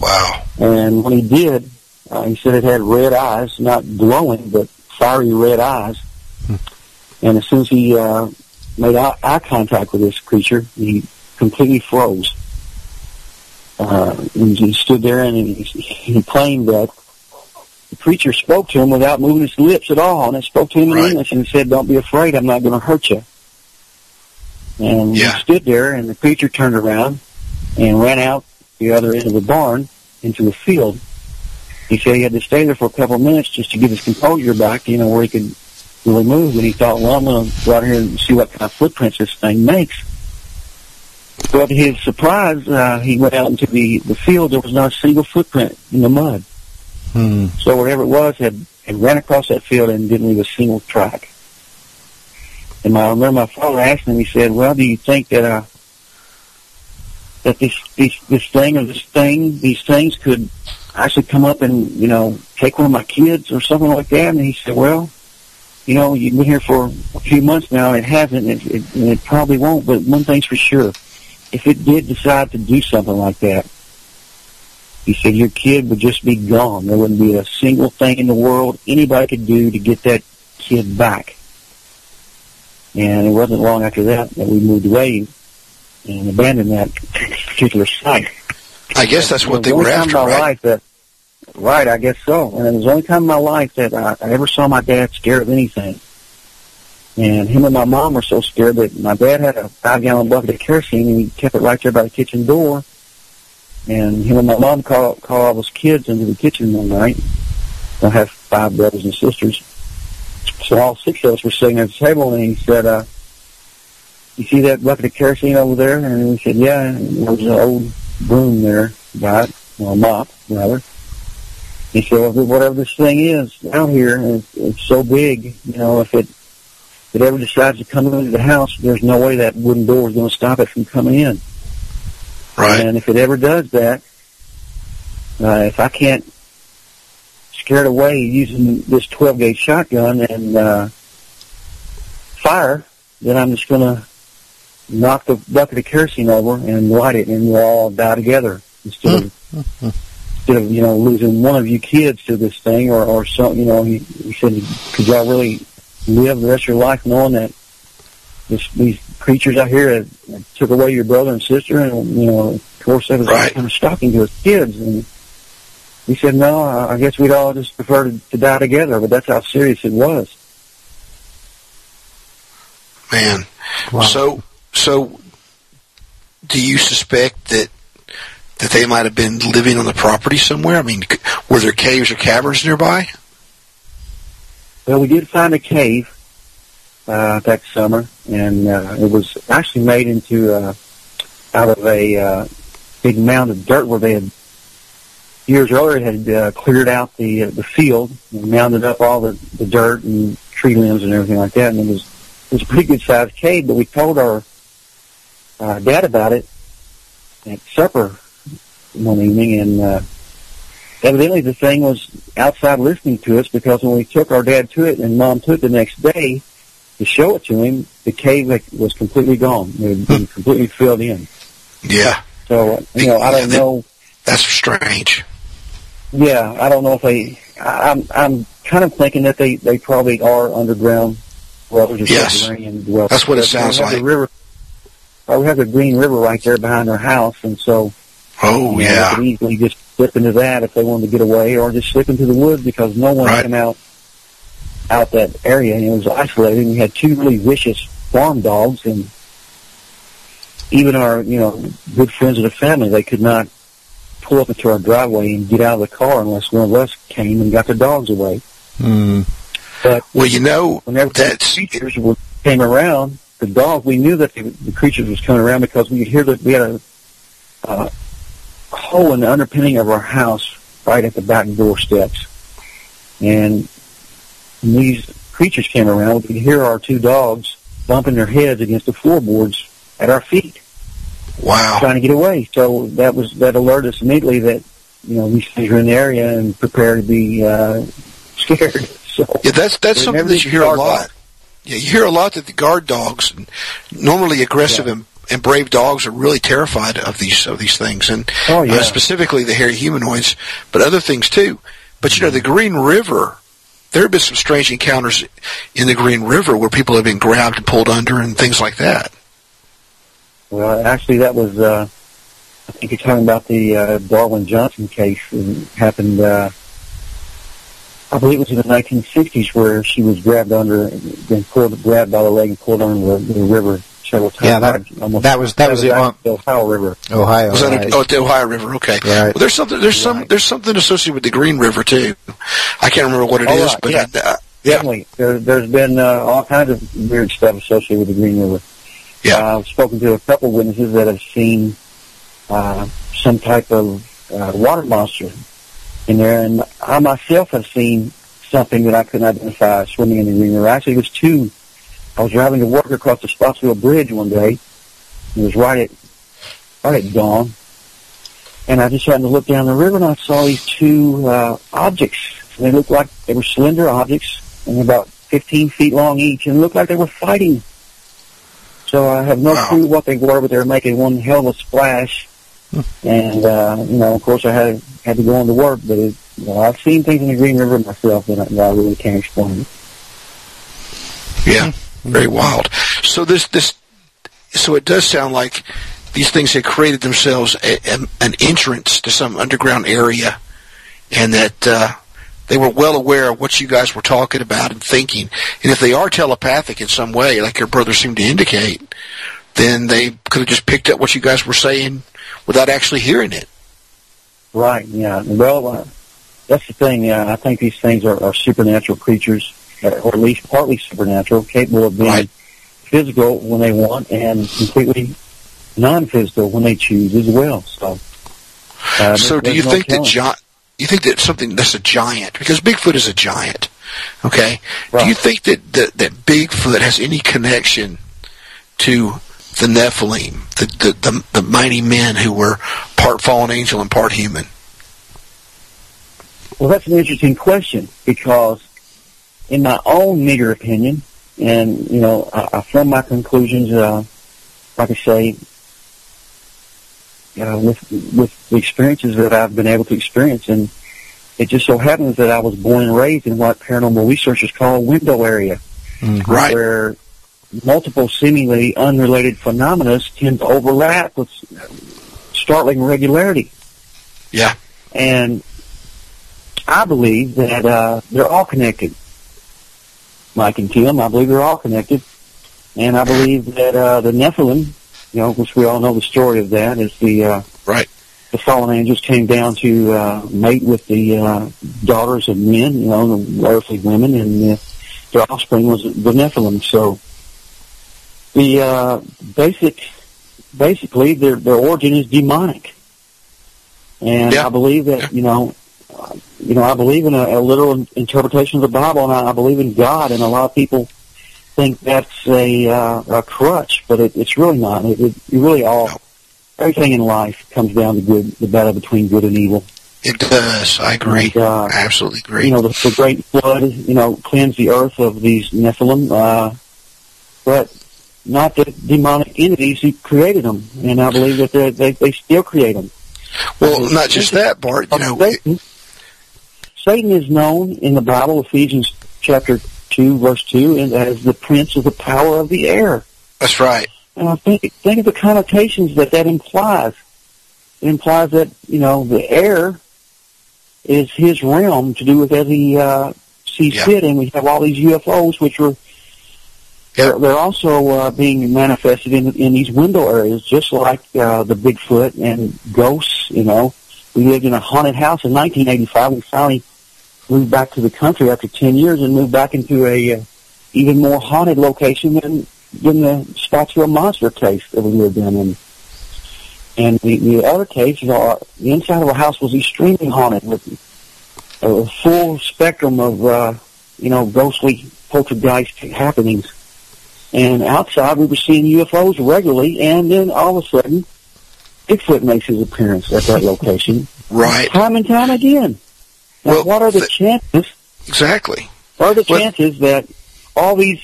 Wow!
And when he did, uh, he said it had red eyes, not glowing, but fiery red eyes. And as soon as he uh, made eye, eye contact with this creature, he completely froze. Uh, and he stood there and he, he claimed that the preacher spoke to him without moving his lips at all, and it spoke to him in English and said, "Don't be afraid, I'm not going to hurt you." And
Yeah.
he stood there, and the preacher turned around and ran out the other end of the barn into the field. He said he had to stay there for a couple of minutes just to get his composure back, you know, where he could really move. And he thought, well, I'm going to go out here and see what kind of footprints this thing makes. But to his surprise, uh, he went out into the, the field. There was not a single footprint in the mud.
Hmm.
So whatever it was had, had ran across that field and didn't leave a single track. And my, I remember my father asked him, he said, well, do you think that, uh, that this, this, this thing or this thing, these things could actually come up and, you know, take one of my kids or something like that? And he said, well, you know, you've been here for a few months now and it hasn't, it, it, and it probably won't, but one thing's for sure. If it did decide to do something like that, he said your kid would just be gone. There wouldn't be a single thing in the world anybody could do to get that kid back. And it wasn't long after that that we moved away and abandoned that particular site.
I guess that's what they were after,
time in my
right?
life that, right, I guess so. And it was the only time in my life that I, I ever saw my dad scared of anything. And him and my mom were so scared that my dad had a five gallon bucket of kerosene and he kept it right there by the kitchen door. And him and my mom called, called all those kids into the kitchen one night. I have five brothers and sisters. So all six of us were sitting at the table and he said, uh, you see that bucket of kerosene over there? And we said, yeah. And was an old broom there by it, or a mop, rather. He said, well, whatever this thing is out here, it's, it's so big, you know, if it, if it ever decides to come into the house, there's no way that wooden door is going to stop it from coming in.
Right.
And if it ever does that, uh, if I can't scare it away using this 12 gauge shotgun and uh, fire, then I'm just going to knock the bucket of kerosene over and light it, and we'll all die together instead of of you know losing one of you kids to this thing or or some you know he, he said could y'all really live the rest of your life knowing that this, these creatures out here had, had took away your brother and sister and you know of course that was
Right.
kind of shocking to his kids and he said no I, I guess we'd all just prefer to, to die together but that's how serious it was
Man. So, so, do you suspect that that they might have been living on the property somewhere? I mean, were there caves or caverns nearby?
Well, we did find a cave uh, that summer, and uh, it was actually made into uh, out of a uh, big mound of dirt where they had years earlier had uh, cleared out the uh, the field and mounded up all the, the dirt and tree limbs and everything like that, and it was it was a pretty good sized cave. But we told our uh, dad about it at supper one evening, and uh, evidently the thing was outside listening to us because when we took our dad to it and mom to it the next day to show it to him, the cave like, was completely gone. It had been completely filled in.
Yeah.
So you know, I don't know.
That's strange.
Yeah, I don't know if they. I- I'm I'm kind of thinking that they they probably are underground or
Yes.
subterranean.
That's what it
But, you know,
sounds like.
The river. uh, we have the Green River right there behind our house, and so
Oh
you know,
yeah.
they could easily just slip into that if they wanted to get away, or just slip into the woods because no one
Right.
came out out that area, and it was isolated. And we had two really vicious farm dogs, and even our you know good friends of the family, they could not pull up into our driveway and get out of the car unless one of us came and got the dogs away.
Hmm.
But
well, you know,
whenever the creatures were, came around, the dog, we knew that the, the creatures was coming around because we could hear that we had a uh, hole in the underpinning of our house right at the back door steps, and when these creatures came around, we could hear our two dogs bumping their heads against the floorboards at our feet,
Wow.
trying to get away. So that was that alerted us immediately that you know these things are in the area and prepare to be uh, scared. So
Yeah, that's that's something that you hear a lot. Yeah, you hear a lot that the guard dogs, normally aggressive and, and brave dogs, are really terrified of these of these things, and
Oh, yeah.
uh, specifically the hairy humanoids, but other things too. But you know, the Green River. There have been some strange encounters in the Green River where people have been grabbed and pulled under and things like that.
Well, actually, that was, uh, I think you're talking about the uh, Darwin Johnson case. It happened, uh, I believe it was in the 1960s where she was grabbed under, then pulled, grabbed by the leg and pulled under the, the river several times.
Yeah, that-
Almost-
that was- that was the-
actually the Ohio River.
Ohio.
Was that
right.
a, oh, the Ohio River? Okay.
Right.
Well, there's something. There's some. There's something associated with the Green River too. I can't remember what it is,
Oh, right,
but
yeah.
uh,
Definitely. There, there's been uh, all kinds of weird stuff associated with the Green River.
Yeah.
Uh, I've spoken to a couple witnesses that have seen uh, some type of uh, water monster in there, and I myself have seen something that I couldn't identify swimming in the Green River. Actually, it was two. I was driving to work across the Spottsville Bridge one day. It was right at right at dawn, and I just happened to look down the river, and I saw these two uh, objects. They looked like they were slender objects, and about 15 feet long each, and looked like they were fighting. So I have no clue what they were, but they were making one hell of a splash. And uh, you know, of course, I had had to go on to work, but it, you know, I've seen things in the Green River myself that I, that I really can't explain.
Yeah, very wild. So this this so it does sound like these things had created themselves a, a, an entrance to some underground area, and that uh, they were well aware of what you guys were talking about and thinking. And if they are telepathic in some way, like your brother seemed to indicate, then they could have just picked up what you guys were saying without actually hearing it.
Right. Yeah. Well, uh, that's the thing. Uh, I think these things are, are supernatural creatures, or at least partly supernatural, capable of being physical when they want and completely non-physical when they choose as well. So. Uh,
so do you
no
think that gi- you think that something that's a giant because Bigfoot is a giant, okay? Do you think that, that that Bigfoot has any connection to the Nephilim, the, the the the mighty men who were part fallen angel and part human?
Well, that's an interesting question because, in my own meager opinion, and you know, I, I form my conclusions, uh, like I say, uh, with with the experiences that I've been able to experience, and it just so happens that I was born and raised in what paranormal researchers call a window area,
Right.
where multiple seemingly unrelated phenomena tend to overlap with startling regularity.
Yeah.
And I believe that uh, they're all connected. Mike and Tim, I believe they're all connected. And I believe that uh, the Nephilim, you know, which we all know the story of that, is the uh,
right.
The fallen angels came down to uh, mate with the uh, daughters of men, you know, the earthly women, and uh, their offspring was the Nephilim. So the uh, basic, basically, their their origin is demonic, and I believe that you know, you know, I believe in a, a literal interpretation of the Bible, and I, I believe in God, and a lot of people think that's a uh, a crutch, but it, it's really not. It, it, it really all everything in life comes down to good, the battle between good and evil.
It does. I agree.
And, uh,
I absolutely agree.
You know, the, the great flood, you know, cleansed the earth of these Nephilim, uh, but not the demonic entities who created them, and I believe that they they, still create them.
Well, not just that, Bart. You know,
Satan, Satan is known in the Bible, Ephesians chapter two, verse two, and as the prince of the power of the air.
that's right.
And I think think of the connotations that that implies. It implies that you know the air is his realm to do with as he uh, sees
Yeah.
fit, and we have all these UFOs, which are they're, they're also uh, being manifested in in these window areas, just like uh, the Bigfoot and ghosts. You know, we lived in a haunted house in 1985. We finally moved back to the country after 10 years and moved back into a uh, even more haunted location than than the Spottsville monster case that we lived in. And and the, the other case, you know, the inside of the house was extremely haunted with a full spectrum of uh, you know ghostly poltergeist happenings. And outside, we were seeing UFOs regularly, and then all of a sudden, Bigfoot makes his appearance at that location,
Right.
time and time again.
Well,
what are the chances?
Exactly.
What are the
Well-
chances that all these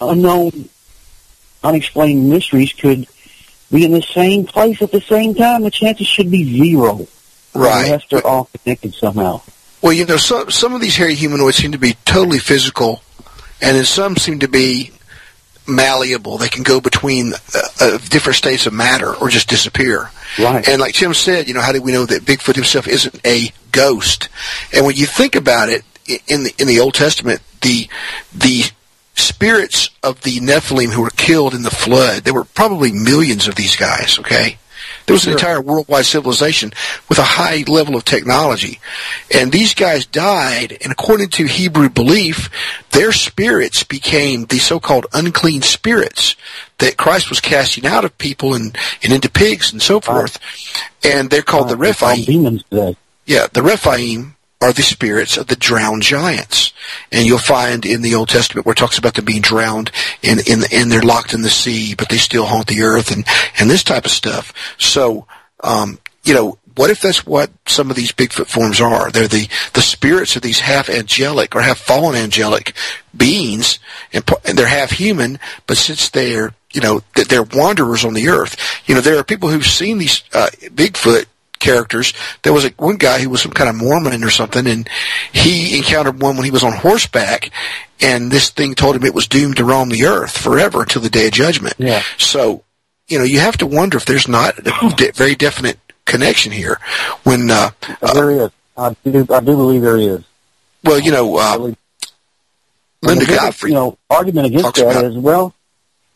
unknown, unexplained mysteries could be in the same place at the same time? The chances should be zero.
Right.
Unless they're all connected somehow.
Well, you know, some some of these hairy humanoids seem to be totally physical, and then some seem to be malleable. They can go between uh, uh, different states of matter or just disappear.
Right.
And like Tim said, you know, how do we know that Bigfoot himself isn't a ghost? And when you think about it, in the in the Old Testament, the the spirits of the Nephilim who were killed in the flood, there were probably millions of these guys. Okay. There was an entire worldwide civilization with a high level of technology. And these guys died, and according to Hebrew belief, their spirits became the so-called unclean spirits that Christ was casting out of people and, and into pigs and so forth. And they're called the
They
Rephaim.
demons today.
Yeah, the Rephaim are the spirits of the drowned giants. And you'll find in the Old Testament where it talks about them being drowned and, and, and they're locked in the sea, but they still haunt the earth and, and this type of stuff. So, um, you know, what if that's what some of these Bigfoot forms are? They're the, the spirits of these half angelic or half fallen angelic beings and, and they're half human, but since they're, you know, th- they're wanderers on the earth, you know, there are people who've seen these, uh, Bigfoot characters. There was a, one guy who was some kind of Mormon or something, and he encountered one when he was on horseback, and this thing told him it was doomed to roam the earth forever until the day of judgment.
Yeah.
So, you know, you have to wonder if there's not a de- very definite connection here. When, uh,
there is. I do, I do believe there is.
well, you know, uh, Linda
biggest,
Godfrey,
you know, argument against that
about-
is, well,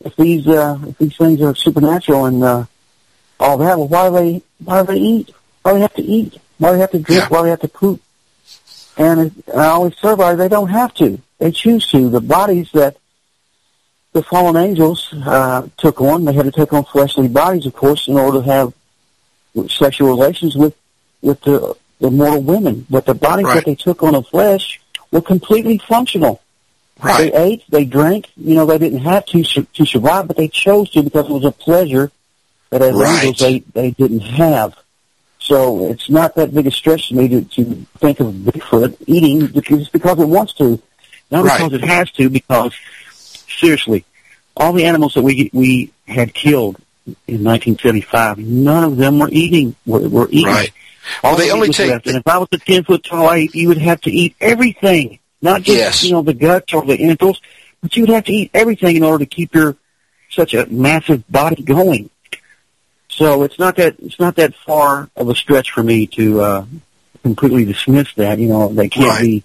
if these uh, if these things are supernatural and uh, all that, well, why do they why do they eat? Why they have to eat? Why they have to drink? Why do they have to poop? And I always survey they don't have to. They choose to. The bodies that the fallen angels uh, took on, they had to take on fleshly bodies, of course, in order to have sexual relations with with the, the mortal women. But the bodies
Right.
that they took on of flesh were completely functional.
Right.
They ate, they drank. You know, they didn't have to su- to survive, but they chose to because it was a pleasure that as
Right.
angels they they didn't have. So it's not that big a stretch to me to, to think of Bigfoot eating because because it wants to, not
Right.
because it has to. Because seriously, all the animals that we we had killed in 1975, none of them were eating Were, were eating.
Right.
All
Well, they
the
only take-
left. And if I was a ten foot tall ape, you would have to eat everything, not just
Yes.
you know the guts or the entrails, but you would have to eat everything in order to keep your such a massive body going. So it's not that it's not that far of a stretch for me to uh, completely dismiss that. You know, they can't
Right.
be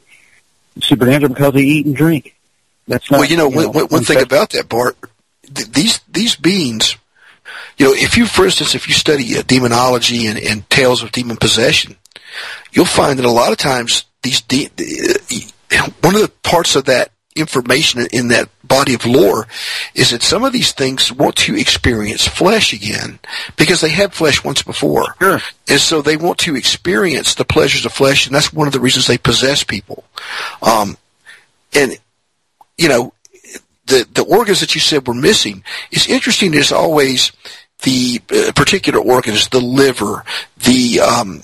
supernatural because they eat and drink. That's not.
well, you know, one, one- one thing about that, Bart, th- these these beings, you know, if you, for instance, if you study uh, demonology and, and tales of demon possession, you'll find that a lot of times these de- one of the parts of that information in that body of lore is that some of these things want to experience flesh again because they had flesh once before.
Sure.
And so they want to experience the pleasures of flesh, and that's one of the reasons they possess people. Um, and you know, the the organs that you said were missing. It's interesting. As always, the uh, particular organs, the liver, the um,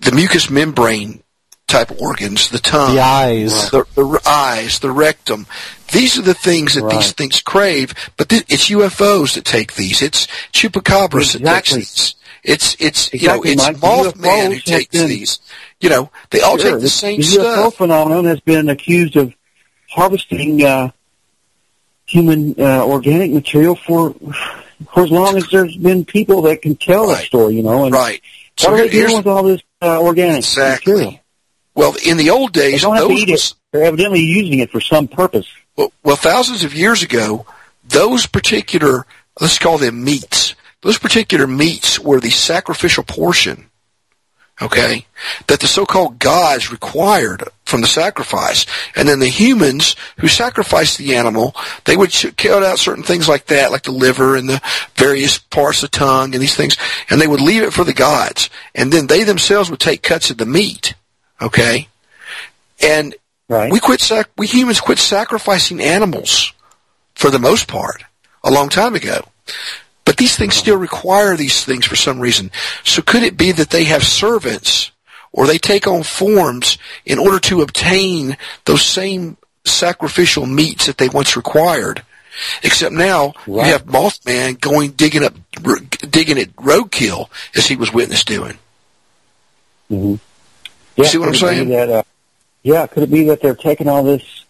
the mucous membrane type organs, the tongue,
The eyes.
the, the eyes, the rectum. These are the things that these things crave. But th- it's UFOs that take these. It's chupacabras that takes these. It's it's
Exactly,
you know it's
Mike.
Mothman who takes
been-
these. You know they all
Sure,
take the same stuff.
the UFO phenomenon has been accused of harvesting uh, human uh, organic material for for as long as there's been people that can tell that
Right.
story. You know, and
Right.
what
So
are
here-
they doing with all this uh, organic
Exactly.
material?
Well in the old days
to
those was.
They're evidently using it for some purpose.
well, well thousands of years ago those particular let's call them meats. Those particular meats were the sacrificial portion okay, that the so-called gods required from the sacrifice. And then the humans who sacrificed the animal, they would cut out certain things like that, like the liver and the various parts of the tongue and these things, and they would leave it for the gods. And then they themselves would take cuts of the meat, okay? And
Right.
we quit sac- we humans quit sacrificing animals for the most part a long time ago. But these things still require these things for some reason. So could it be that they have servants or they take on forms in order to obtain those same sacrificial meats that they once required? Except now you have Mothman going digging up, r- digging at roadkill as he was witness doing.
Mm-hmm. Yeah,
see what I'm
could it be
saying?
That, uh, yeah, could it be that they're taking all this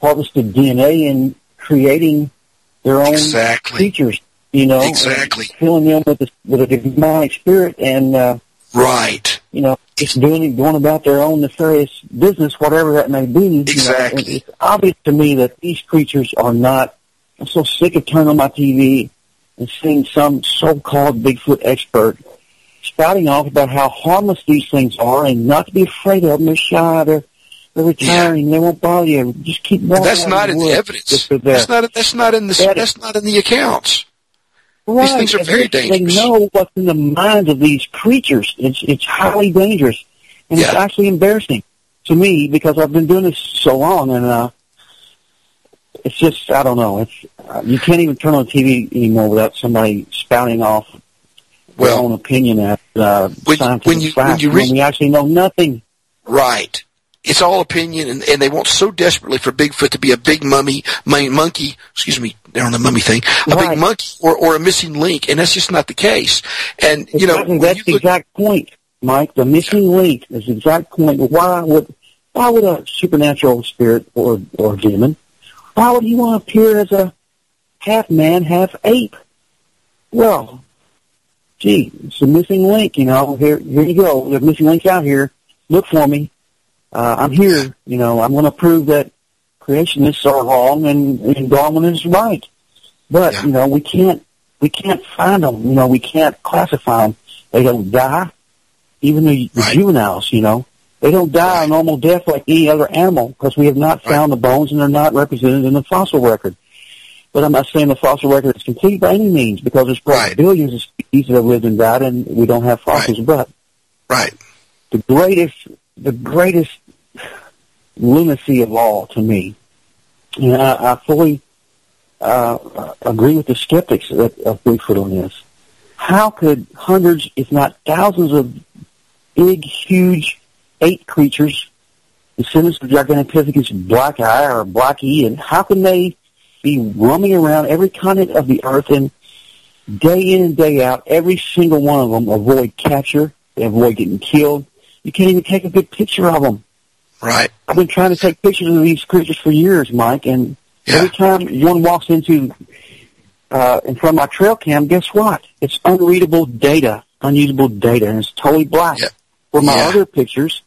harvested DNA and creating their own
Exactly.
creatures? You know,
Exactly.
filling them with a, with a demonic spirit, and uh,
Right.
you know, just doing going about their own nefarious business, whatever that may be. you know.
Exactly.
It's obvious to me that these creatures are not. I'm so sick of turning on my TV and seeing some so-called Bigfoot expert spouting off about how harmless these things are and not to be afraid of them. They're shy. They're they're retiring. They won't bother you. Just keep walking.
That's not
in the
evidence. That's not. That's not in the.
That-
That's not in the accounts.
Right.
things are
and
very
they,
dangerous.
They know what's in the minds of these creatures. It's it's highly dangerous, and it's actually embarrassing to me because I've been doing this so long, and uh, it's just I don't know. It's uh, you can't even turn on the TV anymore without somebody spouting off their
Well,
own opinion at uh,
when-
scientific
when you- when
facts
you
when we actually know nothing.
Right. It's all opinion, and, and they want so desperately for Bigfoot to be a big mummy, mon- monkey. Excuse me, they're on the mummy thing. A
Right.
big monkey or, or a missing link, and that's just not the case. And you know,
Exactly,
when
that's
you
the
look-
exact point, Mike. The missing link is the exact point. Why would why would a supernatural spirit or or demon why would he want to appear as a half man, half ape? Well, gee, it's a missing link. You know, here here you go. There's missing links out here. Look for me. Uh, I'm here. You know, I'm going to prove that creationists are wrong and, and Darwin is right. But
Yeah.
you know, we can't we can't find them. You know, we can't classify them. They don't die, even the, the
Right.
juveniles. You know, they don't die a normal death like any other animal because we have not found the bones and they're not represented in the fossil record. But I'm not saying the fossil record is complete by any means because there's probably
Right.
billions of species that have lived and died and we don't have fossils. But
right,
the greatest, the greatest lunacy of all to me, and I, I fully uh, agree with the skeptics of, of Bigfoot on this. How could hundreds, if not thousands, of big, huge ape creatures, descendants of Gigantopithecus black eye or blackie, and how can they be roaming around every continent of the earth and day in and day out, every single one of them avoid capture, they avoid getting killed. You can't even take a good picture of them.
right,
I've been trying to take pictures of these creatures for years, Mike, and
Yeah.
every time one walks into uh, in front of my trail cam, guess what? It's unreadable data, unusable data, and it's totally black.
Yeah.
Where my
Yeah.
other pictures,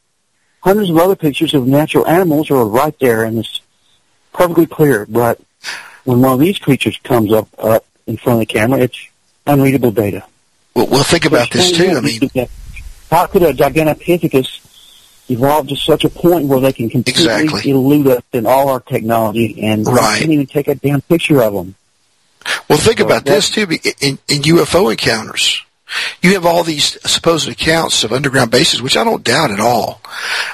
hundreds of other pictures of natural animals are right there, and it's perfectly clear. But when one of these creatures comes up up in front of the camera, it's unreadable data.
well, well, think about this too. I mean,
how could a Gigantopithecus evolve to such a point where they can completely
Exactly.
elude us in all our technology and we
Right.
can't even take a damn picture of them?
Well, think
So
about this too. In, in UFO encounters, you have all these supposed accounts of underground bases, which I don't doubt at all.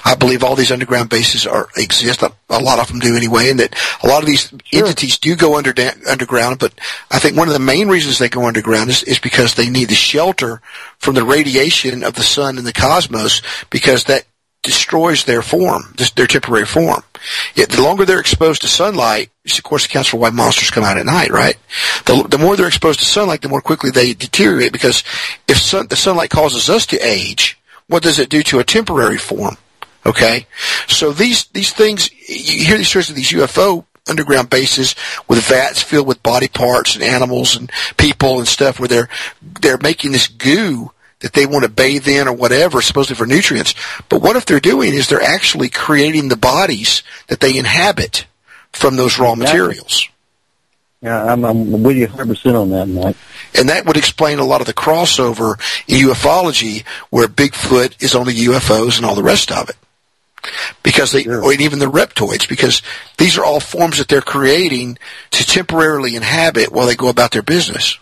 I believe all these underground bases are exist. A, a lot of them do anyway, and that a lot of these entities do go under underground. But I think one of the main reasons they go underground is, is because they need the shelter from the radiation of the sun and the cosmos, because that destroys their form, their temporary form. Yet the longer they're exposed to sunlight, which of course accounts for why monsters come out at night, right? The, the more they're exposed to sunlight, the more quickly they deteriorate because if sun, the sunlight causes us to age, what does it do to a temporary form? Okay? So these, these things, you hear these stories of these UFO underground bases with vats filled with body parts and animals and people and stuff where they're, they're making this goo that they want to bathe in or whatever, supposedly for nutrients. But what if they're doing is they're actually creating the bodies that they inhabit from those raw materials.
Yeah, I'm, I'm with you 100% on that, Mike.
And that would explain a lot of the crossover in ufology where Bigfoot is on the UFOs and all the rest of it. Because they, or even the reptoids, because these are all forms that they're creating to temporarily inhabit while they go about their business.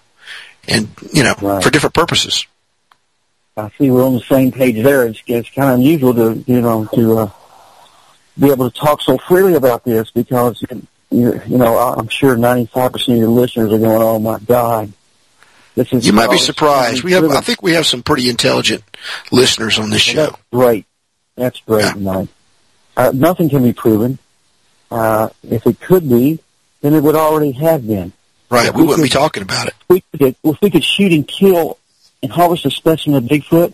And, you know,
Right.
for different purposes.
I see we're on the same page there. It's, it's kind of unusual to, you know, to uh, be able to talk so freely about this because, you, you know, I'm sure 95% of your listeners are going, oh my God. This is
You might be surprised. We have, I think we have some pretty intelligent listeners on this show.
That's great. That's great, Mike. Uh, nothing can be proven. Uh, if it could be, then it would already have been.
Right,
If
we wouldn't be talking about it.
we could, if we could shoot and kill and harvest a specimen of Bigfoot,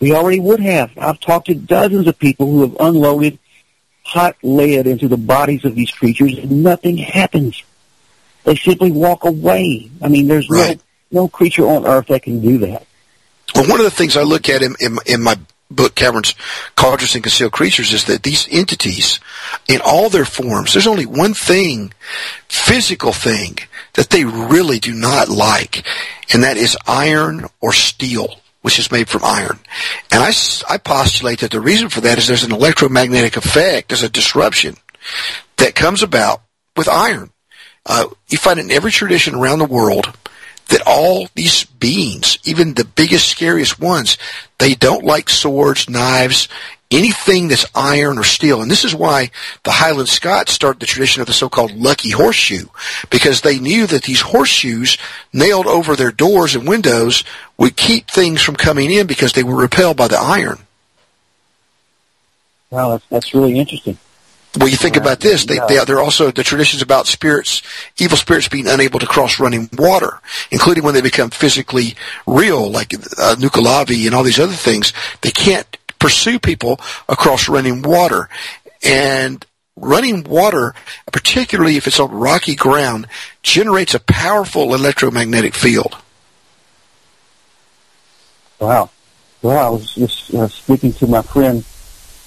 we already would have. I've talked to dozens of people who have unloaded hot lead into the bodies of these creatures and nothing happens. They simply walk away. I mean, there's
Right.
no, no creature on earth that can do that.
Well, one of the things I look at in, in, in my book, Caverns, Cauldrons and Concealed Creatures, is that these entities, in all their forms, there's only one thing, physical thing, that they really do not like, and that is iron or steel, which is made from iron. And I, I postulate that the reason for that is there's an electromagnetic effect, there's a disruption that comes about with iron. Uh, you find it in every tradition around the world that all these beings, even the biggest, scariest ones, they don't like swords, knives, anything that's iron or steel. And this is why the Highland Scots started the tradition of the so-called lucky horseshoe, because they knew that these horseshoes nailed over their doors and windows would keep things from coming in because they were repelled by the iron.
Wow, that's, that's really interesting.
Well, you think about this. They, they, they're also the traditions about spirits, evil spirits being unable to cross running water, including when they become physically real, like uh, Nuckelavee and all these other things. They can't pursue people across running water. And running water, particularly if it's on rocky ground, generates a powerful electromagnetic field.
Wow. Well, I was just uh, speaking to my friend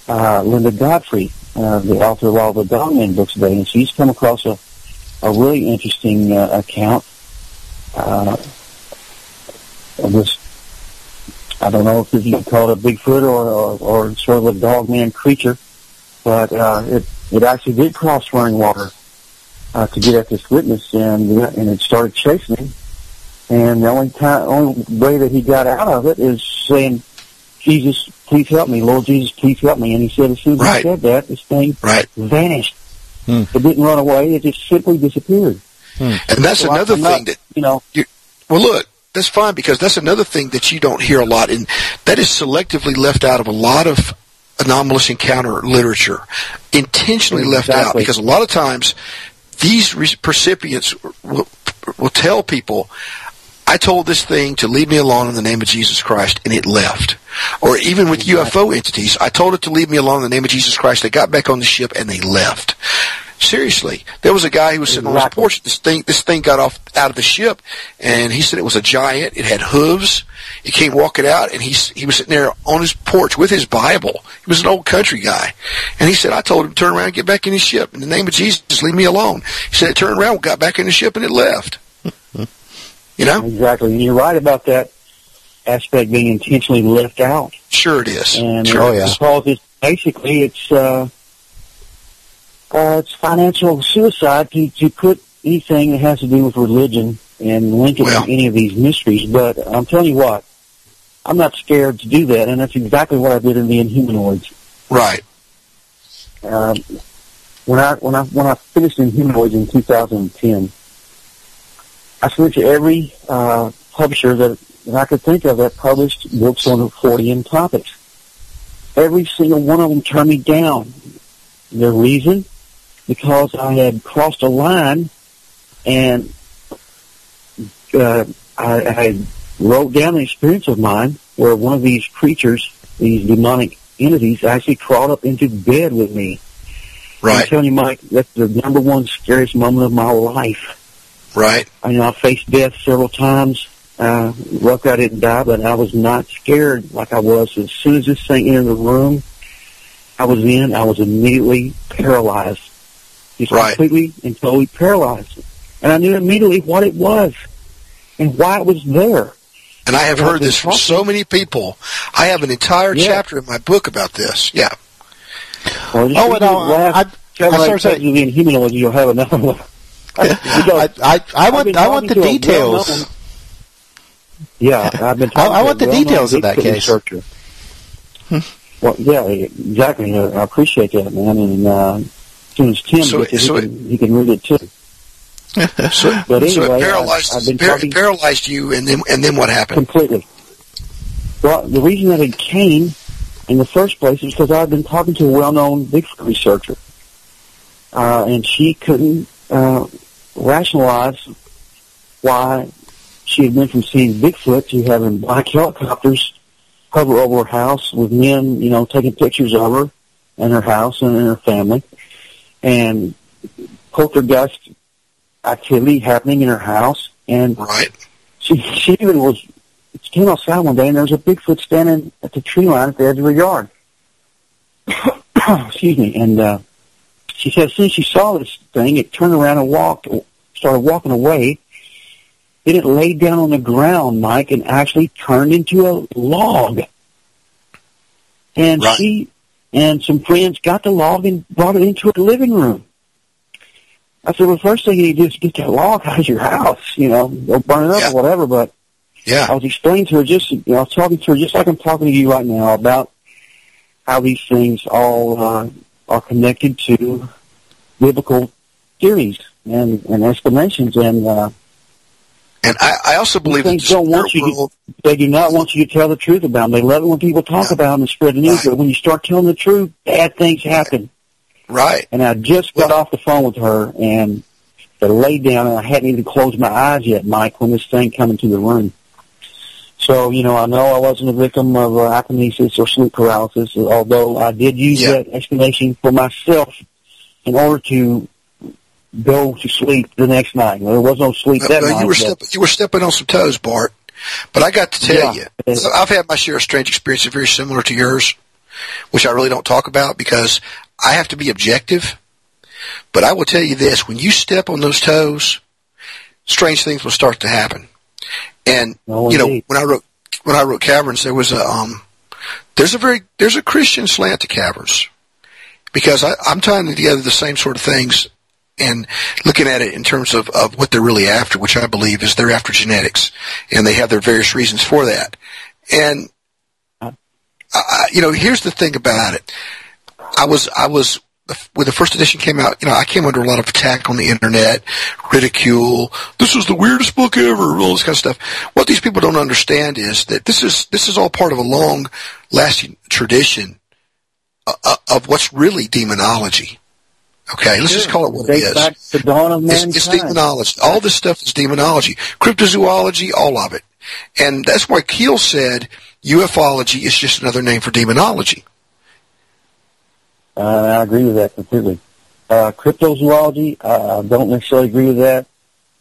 uh, Linda Godfrey, uh, the author of all the Dogman books today, and she's come across a, a really interesting uh, account uh, of this. I don't know if this you call it a Bigfoot or, or, or sort of a dogman creature, but uh, it it actually did cross running water uh, to get at this witness, and and it started chasing him. And the only time, only way that he got out of it is saying, "Jesus, please help me, Lord Jesus, please help me." And he said, as soon as
Right.
he said that, this thing
Right.
vanished.
Hmm.
It didn't run away; it just simply disappeared.
And that's
So
another
not-
thing that
you know.
You, well, look, that's fine because that's another thing that you don't hear a lot, and that is selectively left out of a lot of anomalous encounter literature, intentionally left out because a lot of times these re- recipients will, will tell people, I told this thing to leave me alone in the name of Jesus Christ, and it left. Or even with UFO entities, I told it to leave me alone in the name of Jesus Christ. They got back on the ship and they left. Seriously, there was a guy who was sitting on his porch. This thing, this thing got off out of the ship, and he said it was a giant. It had hooves. He came walking out, and he he was sitting there on his porch with his Bible. He was an old country guy, and he said, "I told him to turn around and get back in his ship in the name of Jesus. Just leave me alone." He said, "It turned around, got back in the ship, and it left." you know,
Exactly. And you're right about that aspect being intentionally left out.
sure it is.
And
sure it is.
because it's basically it's uh, uh, it's financial suicide to to put anything that has to do with religion and link it
Well-
to any of these mysteries. But I'm telling you what, I'm not scared to do that, and that's exactly what I did in the Inhumanoids.
Right.
Um, when I when I when I finished Inhumanoids in 2010, I went to every uh, publisher that, that I could think of that published books on the Fortean topics. every single one of them turned me down. The reason? Because I had crossed a line and uh, I, I wrote down an experience of mine where one of these creatures, these demonic entities, actually crawled up into bed with me. I'm telling you, Mike, that's the number one scariest moment of my life.
Right.
I know I faced death several times. Uh, luckily I didn't die, but I was not scared like I was. As soon as this thing entered the room, I was in, I was immediately paralyzed. Just
Right.
completely and totally paralyzed. And I knew immediately what it was and why it was there.
And I have
Well,
heard this from so many people. I have an entire
Yeah.
chapter in my book about this. Yeah.
Well,
Oh, and I-
last
I- I
chapter
started
I
saying-
you in humanology, you'll have another one.
I, I, I want I want the
talking to a
details.
Yeah, I've been.
I-
talking
I
to
want the details of that case.
Researcher. Well, yeah, exactly. I I appreciate that, man. And uh, as soon Tim
So-
it,
so
he, can, he can read it too.
So,
But
so
anyway,
it paralyzed,
I've been
par- paralyzed you, and then and then what happened?
completely. Well, the reason that it came in the first place is because I've been talking to a well-known Bigfoot researcher, uh, and she couldn't uh, rationalize why she had went from seeing Bigfoot to having black helicopters hover over her house with men, you know, taking pictures of her and her house and her family, and poltergeist activity happening in her house, and
Right.
she she even was she came outside one day and there was a Bigfoot standing at the tree line at the edge of her yard. Excuse me. And uh she said as soon as she saw this thing, it turned around and walked started walking away. Then it laid down on the ground, Mike, and actually turned into a log. And
Right.
she and some friends got the log and brought it into her living room. I said, well, first thing you need to do is get that log out of your house, you know, go burn it up
Yeah.
or whatever. But
Yeah.
I was explaining to her just, you know, I was talking to her just like I'm talking to you right now about how these things all uh, are connected to biblical theories and, and explanations. And uh,
And I, I also believe that
things don't want you to,
world,
they do not want you to tell the truth about them. They love it when people talk
Yeah.
about them and spread the news.
Right.
But when you start telling the truth, bad things happen.
right?
And I just got
Well-
off the phone with her and I laid down and I hadn't even closed my eyes yet, Mike, when this thing came into the room. So, you know, I know I wasn't a victim of uh, or sleep paralysis, although I did use
Yeah.
that explanation for myself in order to go to sleep the next night. There was no sleep
Well,
that night.
you were stepping, you were stepping on some toes, Bart. But I got to tell
Yeah.
you, I've had my share of strange experiences very similar to yours, which I really don't talk about because I have to be objective. But I will tell you this: when you step on those toes, strange things will start to happen. And
Oh,
you know,
indeed.
when I wrote when I wrote Caverns, there was a um, there's a very there's a Christian slant to Caverns because I, I'm tying together the same sort of things and looking at it in terms of, of what they're really after, which I believe is they're after genetics, and they have their various reasons for that. And you know, here's the thing about it: I was I was when the first edition came out, you know, I came under a lot of attack on the internet, ridicule. This is the weirdest book ever, all this kind of stuff. What these people don't understand is that this is this is all part of a long lasting tradition uh, uh, of what's really demonology. Okay, let's just call it what it
Dates
is.
back to the dawn of
It's,
mankind.
it's demonology. All this stuff is demonology. Cryptozoology, all of it. And that's why Keel said ufology is just another name for demonology.
Uh, I agree with that completely. Uh, cryptozoology, uh, I don't necessarily agree with that,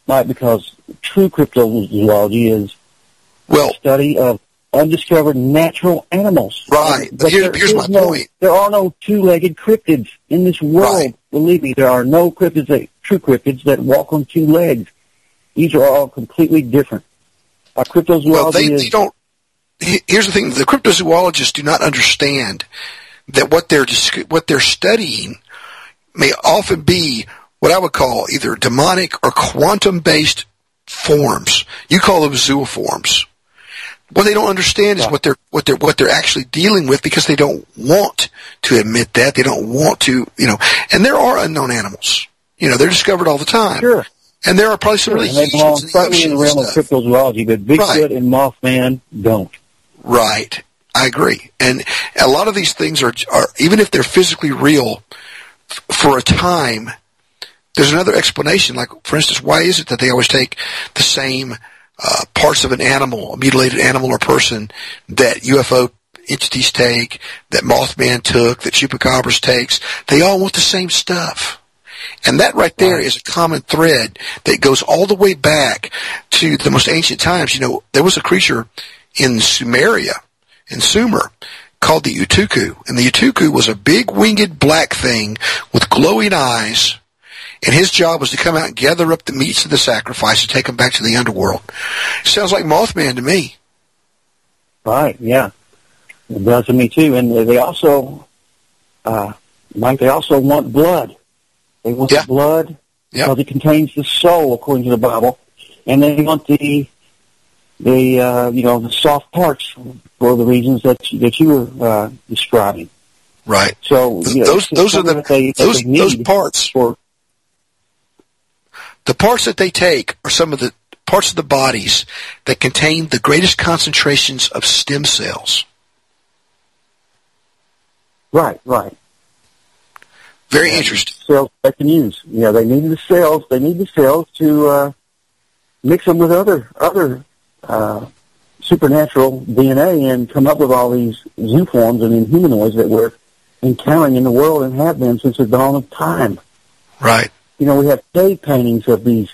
Mike, because true cryptozoology is
Well,
the study of undiscovered natural animals.
Right.
But
Here-
there
here's my
no,
point.
There are no two-legged cryptids in this world.
Right.
Believe me, there are no cryptids that, true cryptids that walk on two legs. These are all completely different. Uh, cryptozoology
well, they,
is
they don't. Here's the thing: the cryptozoologists do not understand that what they're what they're studying may often be what I would call either demonic or quantum-based forms. You call them zooforms. What they don't understand is what they're what they're what they're actually dealing with because they don't want to admit that they don't want to you know. And there are unknown animals. You know, they're discovered all the time.
Sure.
And there are probably some
Sure,
really
and they
huge
belong
ones in the
certainly in the realm of cryptozoology, but Bigfoot
Right.
and Mothman don't.
Right. I agree. And a lot of these things are, are even if they're physically real for a time, there's another explanation. Like, for instance, why is it that they always take the same uh, parts of an animal, a mutilated animal or person that UFO entities take, that Mothman took, that Chupacabras takes? They all want the same stuff. And that right there is a common thread that goes all the way back to the most ancient times. You know, there was a creature in Sumeria, in Sumer, called the Utuku. And the Utuku was a big winged black thing with glowing eyes. And his job was to come out and gather up the meats of the sacrifice and take them back to the underworld. Sounds like Mothman to me.
Right, yeah. It does to me too. And they also, uh, Mike, they also want blood. They want the blood because it contains the soul, according to the Bible. And they want the, the, uh, you know, the soft parts for the reasons that, you- that you were, uh, describing.
Right.
So, you know,
those those are the
they,
those those parts.
for,
The parts that they take are some of the parts of the bodies that contain the greatest concentrations of stem cells.
right, right.
Very interesting.
cells they can use. You know, they need the cells. They need the cells to uh, mix them with other other uh, supernatural DNA and come up with all these zooforms and humanoids that we're encountering in the world and have been since the dawn of time.
Right.
You know, we have cave paintings of these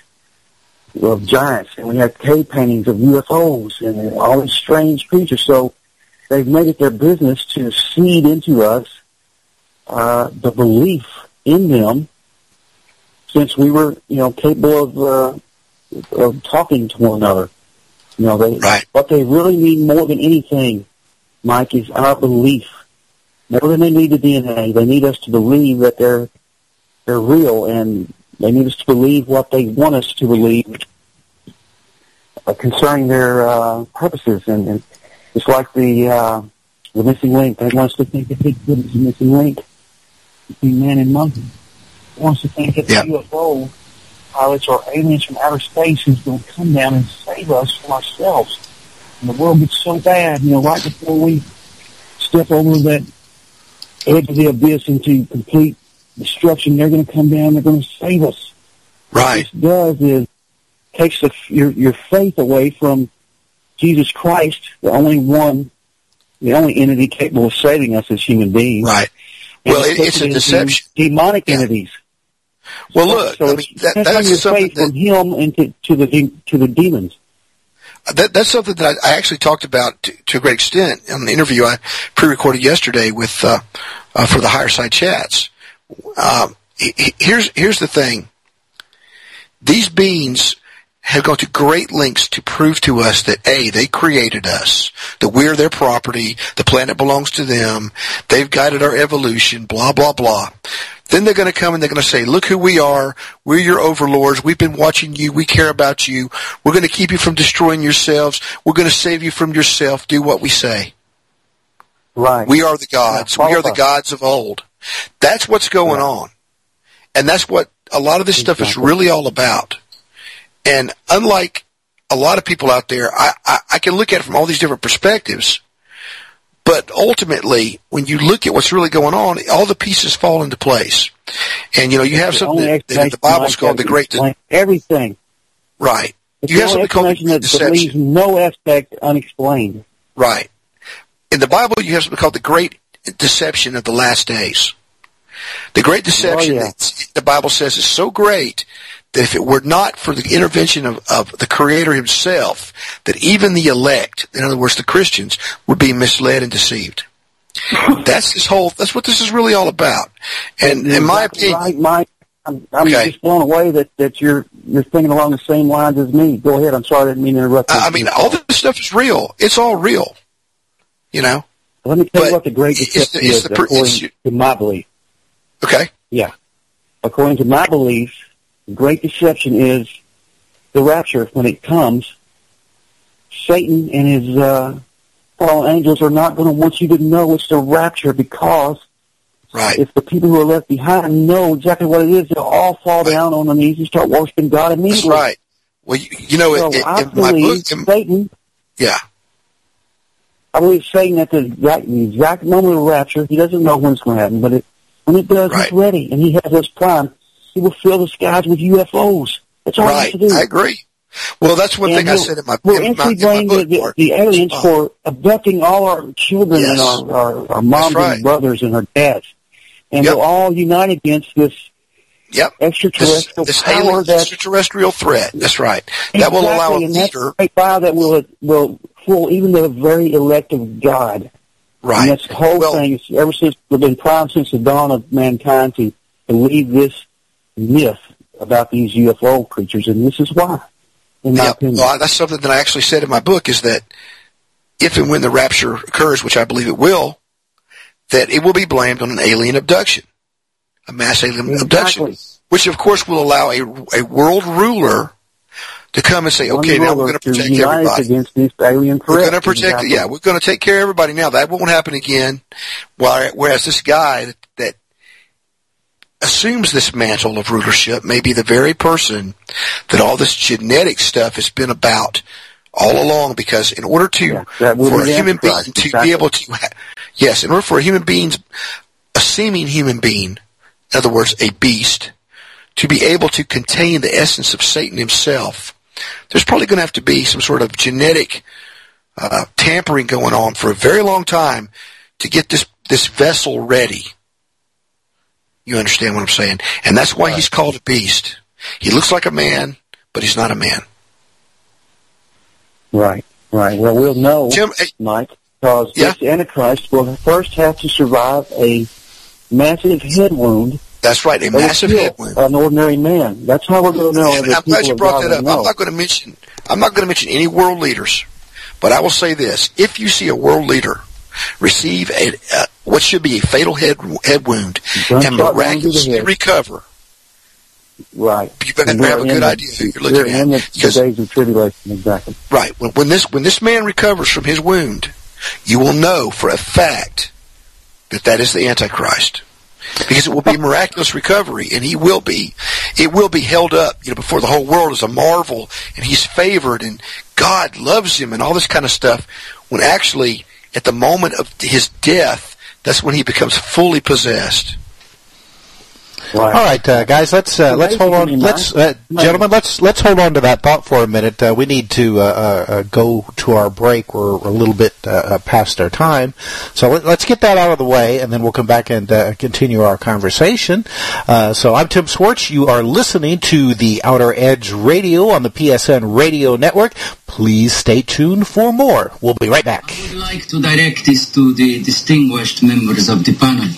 of giants, and we have cave paintings of UFOs and all these strange creatures. So they've made it their business to seed into us uh, the belief in them since we were, you know, capable of uh, of talking to one another. You know, they what they really need more than anything, Mike, is our belief. More than they need the DNA, they need us to believe that they're they're real, and they need us to believe what they want us to believe uh, concerning their uh, purposes. And, and it's like the uh, the missing link. They want us to think that Bigfoot is the missing link between man and monkey. They want us to think that the UFO pilots or aliens from outer space who's going to come down and save us from ourselves. And the world gets so bad, you know, right before we step over that edge of the abyss into complete destruction, they're going to come down, they're going to save us.
Right.
What this does is takes the, your, your faith away from Jesus Christ, the only one, the only entity capable of saving us as human beings.
Right.
And
Well, it- it's a deception.
Demonic entities.
Well,
So-
look,
so
I mean, that, that's
your
something
faith from him into to the to the demons.
that, that's something that I, I actually talked about to, to a great extent on the interview I pre-recorded yesterday with uh, uh, for the higher side chats. Um, he- he- here's here's the thing: these beings have gone to great lengths to prove to us that a they created us, that we're their property, the planet belongs to them, they've guided our evolution, blah blah blah. Then they're going to come and they're going to say, look who we are. We're your overlords. We've been watching you. We care about you. We're going to keep you from destroying yourselves. We're going to save you from yourself. Do what we say.
Right.
We are the gods.
Yeah,
we are the gods of old. That's what's going on. And that's what a lot of this stuff is really all about. And unlike a lot of people out there, I, I, I can look at it from all these different perspectives. But ultimately, when you look at what's really going on, all the pieces fall into place. And you know, you have something that, that in the Bible's called the great,
everything.
right.
It's
You have something called the great
that, leaves
deception.
no aspect unexplained.
Right. In the Bible, you have something called the great deception of the last days. The great oh, deception,
yeah.
that the Bible says, is so great that if it were not for the intervention of, of the Creator Himself, that even the elect, in other words, the Christians, would be misled and deceived. That's this whole. That's what this is really all about. And in my opinion,
right, Mike. I'm, I'm
Okay.
just blown away that, that you're you're thinking along the same lines as me. Go ahead. I'm sorry, I didn't mean to interrupt.
I I mean, all this stuff is real. It's all real. You know.
Let me tell
but you
what the great deception is,
the,
according
you,
to my belief.
Okay.
Yeah. According to my belief, great deception is the rapture when it comes. Satan and his uh, fallen angels are not going to want you to know it's the rapture because
right.
if the people who are left behind know exactly what it is, they'll all fall right. down on their knees and start worshiping God immediately.
That's right. Well, you, you know,
so
it,
it,
in, my book,
Satan.
Yeah.
I believe Satan at the exact, exact moment of rapture, he doesn't know when it's going to happen, but it, when it does, he's ready, and he has his plan. He will fill the skies with UFOs. That's all he has to do.
I agree. Well, that's one
And
thing I said in my,
We're
in my, in my book,
the, the, the aliens uh, for abducting all our children and our, our, our moms
right.
and brothers and our dads. And
Yep.
we'll all unite against this
Yep.
Extraterrestrial
this
power
alien
that
extraterrestrial threat. That's right. That will allow a
Exactly,
leader.
that will will fool even the very elect of God.
Right.
And that's the whole thing. It's ever since we've been primed since the dawn of mankind to believe this myth about these UFO creatures, and this is why. In my opinion.
Well, that's something that I actually said in my book is that if and when the rapture occurs, which I believe it will, that it will be blamed on an alien abduction, a mass alien abduction, which of course will allow a, a world ruler to come and say,
One
okay, now we're going to protect everybody.
against this alien threat.
We're going to protect,
Exactly.
yeah, we're going to take care of everybody now. That won't happen again. Whereas this guy that, that assumes this mantle of rulership may be the very person that all this genetic stuff has been about all along because in order to,
will
for a human being to
exactly.
be able to, ha- yes, in order for a human being's, a seeming human being, in other words, a beast, to be able to contain the essence of Satan himself, there's probably going to have to be some sort of genetic uh, tampering going on for a very long time to get this this vessel ready. You understand what I'm saying? And that's why he's called a beast. He looks like a man, but he's not a man.
Right, right. Well, we'll know, Mike, because this Antichrist will first have to survive a massive head wound.
That's right, a massive head wound.
An ordinary man. That's how we're going to know.
And I'm glad you brought that up.
know.
I'm not going to mention I'm not going to mention any world leaders, but I will say this: if you see a world leader receive a uh, what should be a fatal head head wound
Gunshot
and
wound to the
miraculously recover,
Right.
you better have a good
the-
idea who you're looking
in
at.
the days of tribulation, exactly.
Right. When, when this when this man recovers from his wound, you will know for a fact that that is the Antichrist, because it will be miraculous recovery, and he will be. It will be held up, you know, before the whole world as a marvel, and he's favored, and God loves him, and all this kind of stuff. When actually, at the moment of his death, that's when he becomes fully possessed.
All right, uh, guys, let's uh, let's hold on. Let's, uh, gentlemen, let's let's hold on to that thought for a minute. Uh, we need to uh, uh, go to our break. We're a little bit past our time, so let, let's get that out of the way, and then we'll come back and uh, continue our conversation. Uh, so I'm Tim Swartz. You are listening to the Outer Edge Radio on the PSN Radio Network. Please stay tuned for more. We'll be right back.
I would like to direct this to the distinguished members of the panel.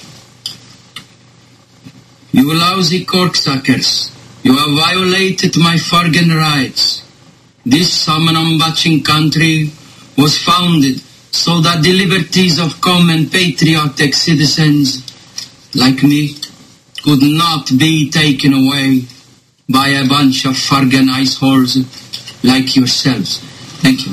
You lousy corksuckers, you have violated my Fargan rights. This Samanambachin country was founded so that the liberties of common patriotic citizens like me could not be taken away by a bunch of Fargan ice holes like yourselves. Thank you.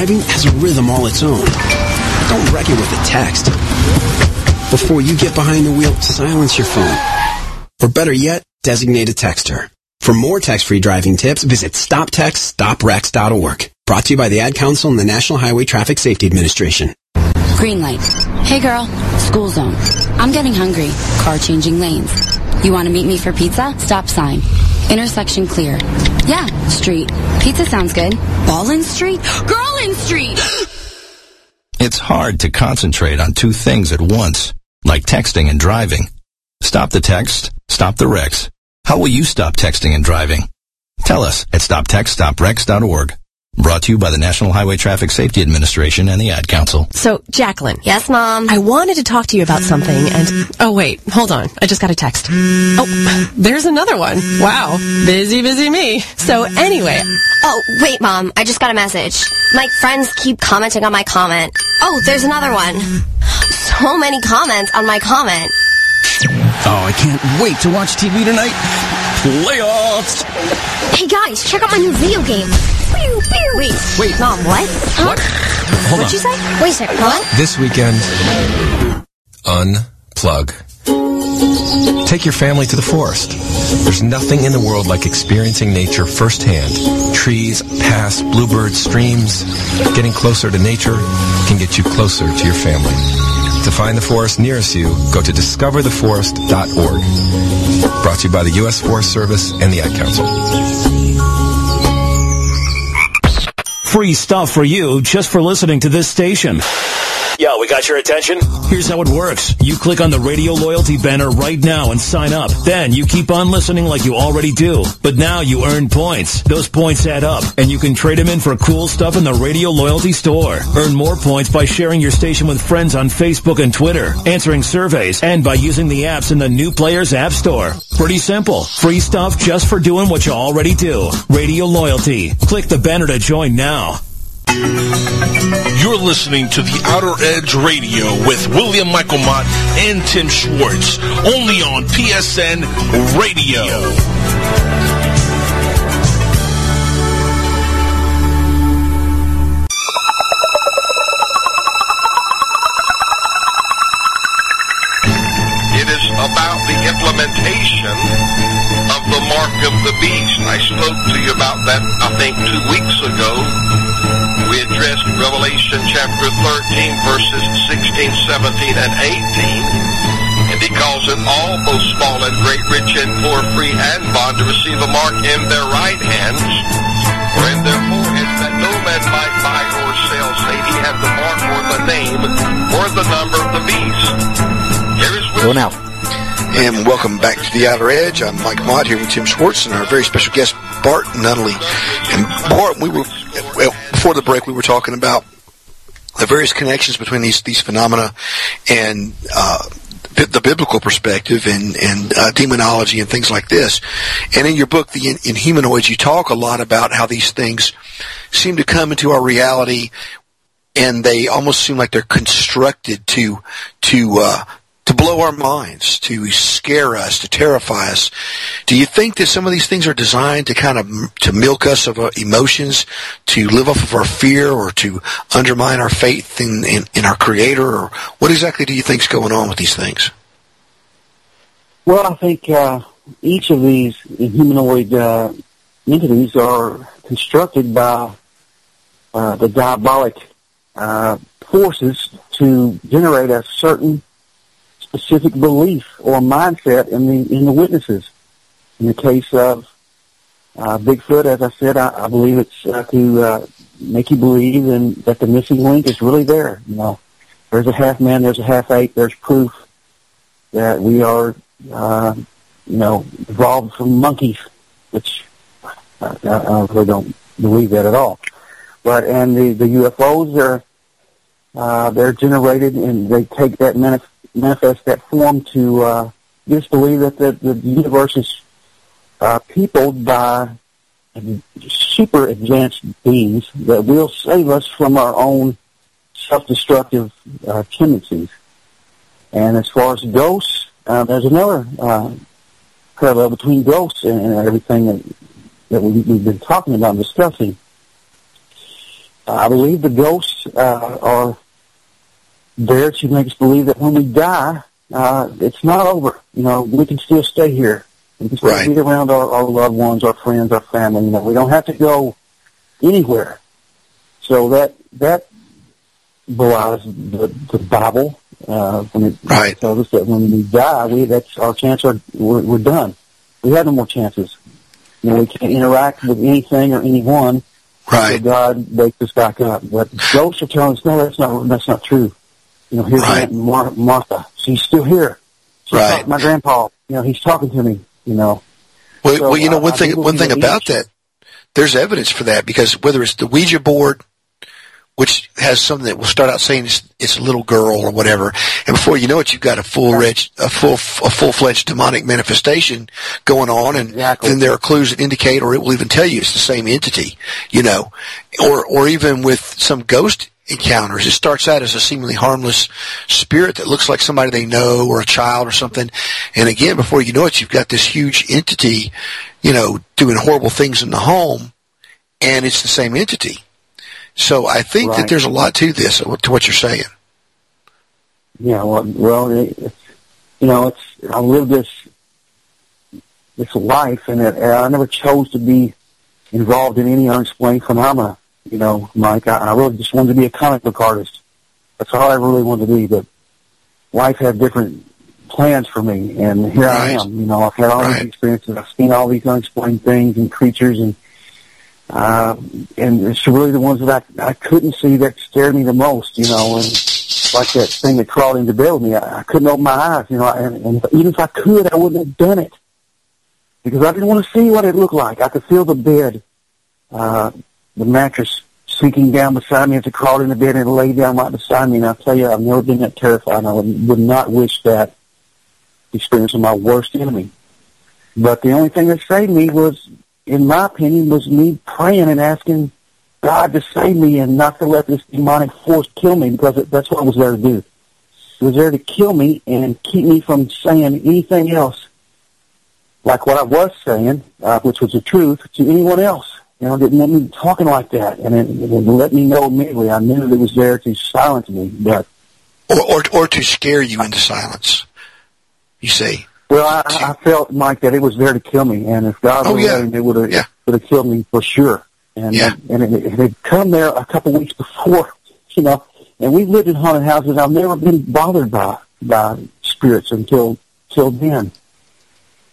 Driving has a rhythm all its own. Don't wreck it with a text. Before you get behind the wheel, silence your phone. Or better yet, designate a texter. For more text-free driving tips, visit stoptextstoprex.org. Brought to you by the Ad Council and the National Highway Traffic Safety Administration.
Green light. Hey girl, school zone. I'm getting hungry. Car changing lanes. You want to meet me for pizza? Stop sign. Intersection clear. Yeah, street. Pizza sounds good. Ballin Street? Girlin Street!
It's hard to concentrate on two things at once, like texting and driving. Stop the text, stop the wrecks. How will you stop texting and driving? Tell us at stoptextstoprex.org. Brought to you by the National Highway Traffic Safety Administration and the Ad Council.
So, Jacqueline. Yes, Mom? I wanted to talk to you about something and... Oh, wait. Hold on. I just got a text. Oh, there's another one. Wow. Busy, busy me. So, anyway...
Oh, wait, Mom. I just got a message. My friends keep commenting on my comment. Oh, there's another one. So many comments on my comment.
Oh, I can't wait to watch TV tonight. Playoffs!
Hey, guys, check out my new video game. Pew, pew. Wait,
Wait.
Mom, what? Huh?
What? Hold
What'd
on.
you say? Wait a second, what?
This weekend, unplug. Take your family to the forest. There's nothing in the world like experiencing nature firsthand. Trees, paths, bluebirds, streams. Getting closer to nature can get you closer to your family. To find the forest nearest you, go to discovertheforest.org. Brought to you by the U.S. Forest Service and the Ad Council.
Free stuff for you just for listening to this station.
Yo, we got your attention?
Here's how it works. You click on the radio loyalty banner right now and sign up. Then you keep on listening like you already do. But now you earn points. Those points add up and you can trade them in for cool stuff in the radio loyalty store. Earn more points by sharing your station with friends on Facebook and Twitter, answering surveys, and by using the apps in the New Players App Store. Pretty simple. Free stuff just for doing what you already do. Radio loyalty. Click the banner to join now.
You're listening to the Outer Edge Radio with William Michael Mott and Tim Swartz, only on PSN Radio.
It is about the implementation of the mark of the beast. I spoke to you about that, I think, two weeks ago. We addressed Revelation chapter 13, verses 16, 17, and 18. And he calls it all, both small and great, rich and poor, free and bond, to receive a mark in their right hands or in their foreheads, that no man might buy or sell, save he have the mark or the name or the number of the beast. Here is
Go now.
And welcome back to the Outer Edge. I'm Mike Mott here with Tim Swartz and our very special guest, Bart Nunnelly. And Bart, we were, well, before the break, we were talking about the various connections between these, these phenomena and, uh, the biblical perspective and, and uh, demonology and things like this. And in your book, The In- Inhumanoids, you talk a lot about how these things seem to come into our reality and they almost seem like they're constructed to, to, uh, to blow our minds, to scare us, to terrify us. Do you think that some of these things are designed to kind of to milk us of emotions, to live off of our fear, or to undermine our faith in, in, in our Creator? Or what exactly do you think is going on with these things?
Well, I think uh, each of these humanoid uh, entities are constructed by uh, the diabolic uh, forces to generate a certain specific belief or mindset in the in the witnesses. In the case of uh, Bigfoot, as I said, I, I believe it's uh, to uh, make you believe in, that the missing link is really there. You know, there's a half man, there's a half ape, there's proof that we are, uh, you know, evolved from monkeys, which I, I really don't believe that at all. But and the the UFOs are uh, they're generated and they take that manif- manifest that form to uh, just believe that the, the universe is uh, peopled by super advanced beings that will save us from our own self-destructive uh, tendencies. And as far as ghosts, uh, there's another uh, parallel between ghosts and, and everything that, that we, we've been talking about and discussing. I believe the ghosts uh, are there to make us believe that when we die, uh, it's not over. You know, we can still stay here. We can still
Right.
be around our, our loved ones, our friends, our family. You know, we don't have to go anywhere. so that that belies the, the Bible uh, when it
right.
tells us that when we die, we that's our chance. Are, we're, we're done. We have no more chances. You know, we can't interact with anything or anyone.
Right.
So God wakes us back up. But ghosts are telling us, no, that's not that's not true. You know, here's
Right.
Mar- Martha. She's still here. She's
Right.
my grandpa. You know, he's talking to me. You know.
Well,
So,
well, you know, one
I
thing,
do
one thing about that, there's evidence for that because whether it's the Ouija board, which has something that will start out saying it's, it's a little girl or whatever, and before you know it, you've got a full reg, a full, a full fledged demonic manifestation going on, and then there are clues that indicate, or it will even tell you it's the same entity, you know, or or even with some ghost encounters, it starts out as a seemingly harmless spirit that looks like somebody they know or a child or something, and again, before you know it, you've got this huge entity, you know, doing horrible things in the home, and it's the same entity. So I think that there's a lot to this, to what you're saying.
Yeah, well, well, it, it's, you know, it's I lived this this life, and it, I never chose to be involved in any unexplained phenomena. You know, Mike, I, I really just wanted to be a comic book artist. That's all I really wanted to be. But life had different plans for me, and here I am. You know, I've had all these experiences. I've seen all these unexplained things and creatures, and uh, and it's really the ones that I I couldn't see that scared me the most. You know, and like that thing that crawled into bed with me, I, I couldn't open my eyes. You know, and, and even if I could, I wouldn't have done it because I didn't want to see what it looked like. I could feel the bed, uh, the mattress sinking down beside me as it crawled into bed and laid down right beside me. And I tell you, I've never been that terrified. I would, not wish that experience on my worst enemy. But the only thing that saved me was, in my opinion, was me praying and asking God to save me and not to let this demonic force kill me because it, that's what it was there to do. It was there to kill me and keep me from saying anything else like what I was saying, uh, which was the truth, to anyone else. You know, didn't let me talking like that, and it, it let me know immediately. I knew that it was there to silence me, but
Or, or, or to scare you into silence. You see.
well, I, I felt Mike that it was there to kill me, and if God
Oh,
would
yeah.
it would have would have killed me for sure. And
Yeah.
and it, it had come there a couple weeks before, you know. And we lived in haunted houses. I've never been bothered by by spirits until till then.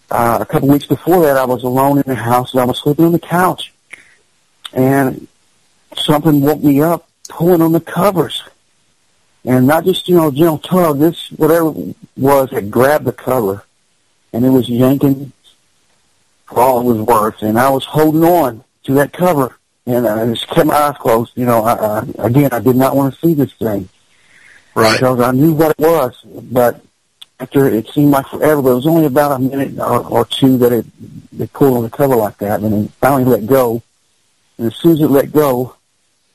Uh, a couple weeks before that, I was alone in the house and I was sleeping on the couch, and something woke me up, pulling on the covers, and not just you know a gentle tug. This whatever it was had grabbed the cover, and it was yanking for all it was worth, and I was holding on to that cover, and I just kept my eyes closed. You know, I, I, again, I did not want to see this thing,
right?
Because I knew what it was, but after it seemed like forever, but it was only about a minute or, or two that it it pulled on the cover like that, and then finally let go. And as soon as it let go,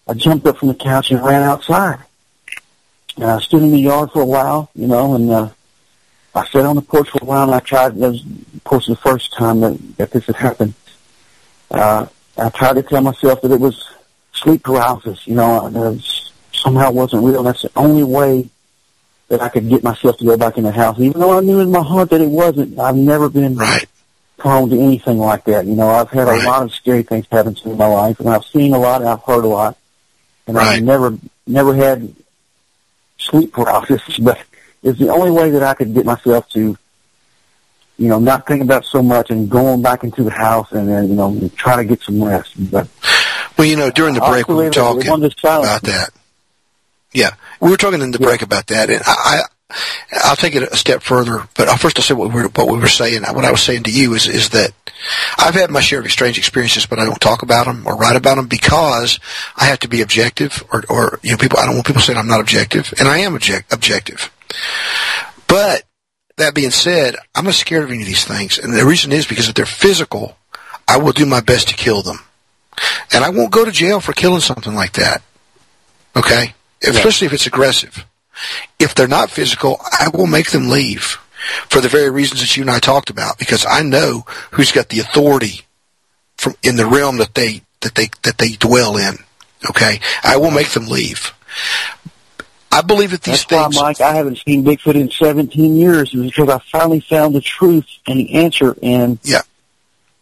I jumped up from the couch and ran outside. And I stood in the yard for a while, you know, and uh, I sat on the porch for a while, and I tried. That was, of course, the first time that, that this had happened. Uh, I tried to tell myself that it was sleep paralysis. You know, that was, somehow it wasn't real. That's the only way that I could get myself to go back in the house, even though I knew in my heart that it wasn't. I've never been
right.
Prone to anything like that. You know, I've had
Right.
a lot of scary things happen to me in my life, and I've seen a lot, and I've heard a lot, and
Right.
I've never, never had sleep paralysis. But it's the only way that I could get myself to, you know, not think about so much and going back into the house and then, you know, try to get some rest. But
Well, you know, during the break we were
Also, they- they
talking
wanted to silence
about that. Yeah, we were talking in the break about that, and I, I, I'll take it a step further. But I'll first I'll say what we were, what we were saying. What I was saying to you is is that I've had my share of strange experiences, but I don't talk about them or write about them because I have to be objective, or, or you know, people. I don't want people saying I'm not objective, and I am object, objective. But that being said, I'm not scared of any of these things, and the reason is because if they're physical, I will do my best to kill them, and I won't go to jail for killing something like that. Okay, especially if it's aggressive. If they're not physical, I will make them leave for the very reasons that you and I talked about, because I know who's got the authority from in the realm that they that they that they dwell in. Okay, I will make them leave. I believe that these
That's
things.
why, Mike, I haven't seen Bigfoot in 17 years is because I finally found the truth and the answer, and
yeah.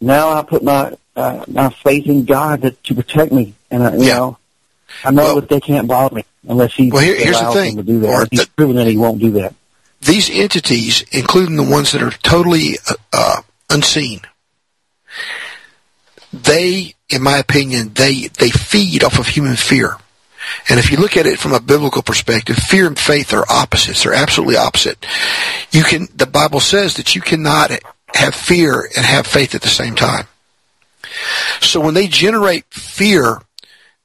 now I put my uh, my faith in God to, to protect me, and I, you
Yeah.
know, I know that they can't bother me unless he
Well, here- here's the thing,
them to do that. He's proven that he won't do that.
these entities, including the ones that are totally uh, uh, unseen, they, in my opinion, they they feed off of human fear. And if you look at it from a biblical perspective, fear and faith are opposites. They're absolutely opposite. You can, the Bible says that you cannot have fear and have faith at the same time. So when they generate fear,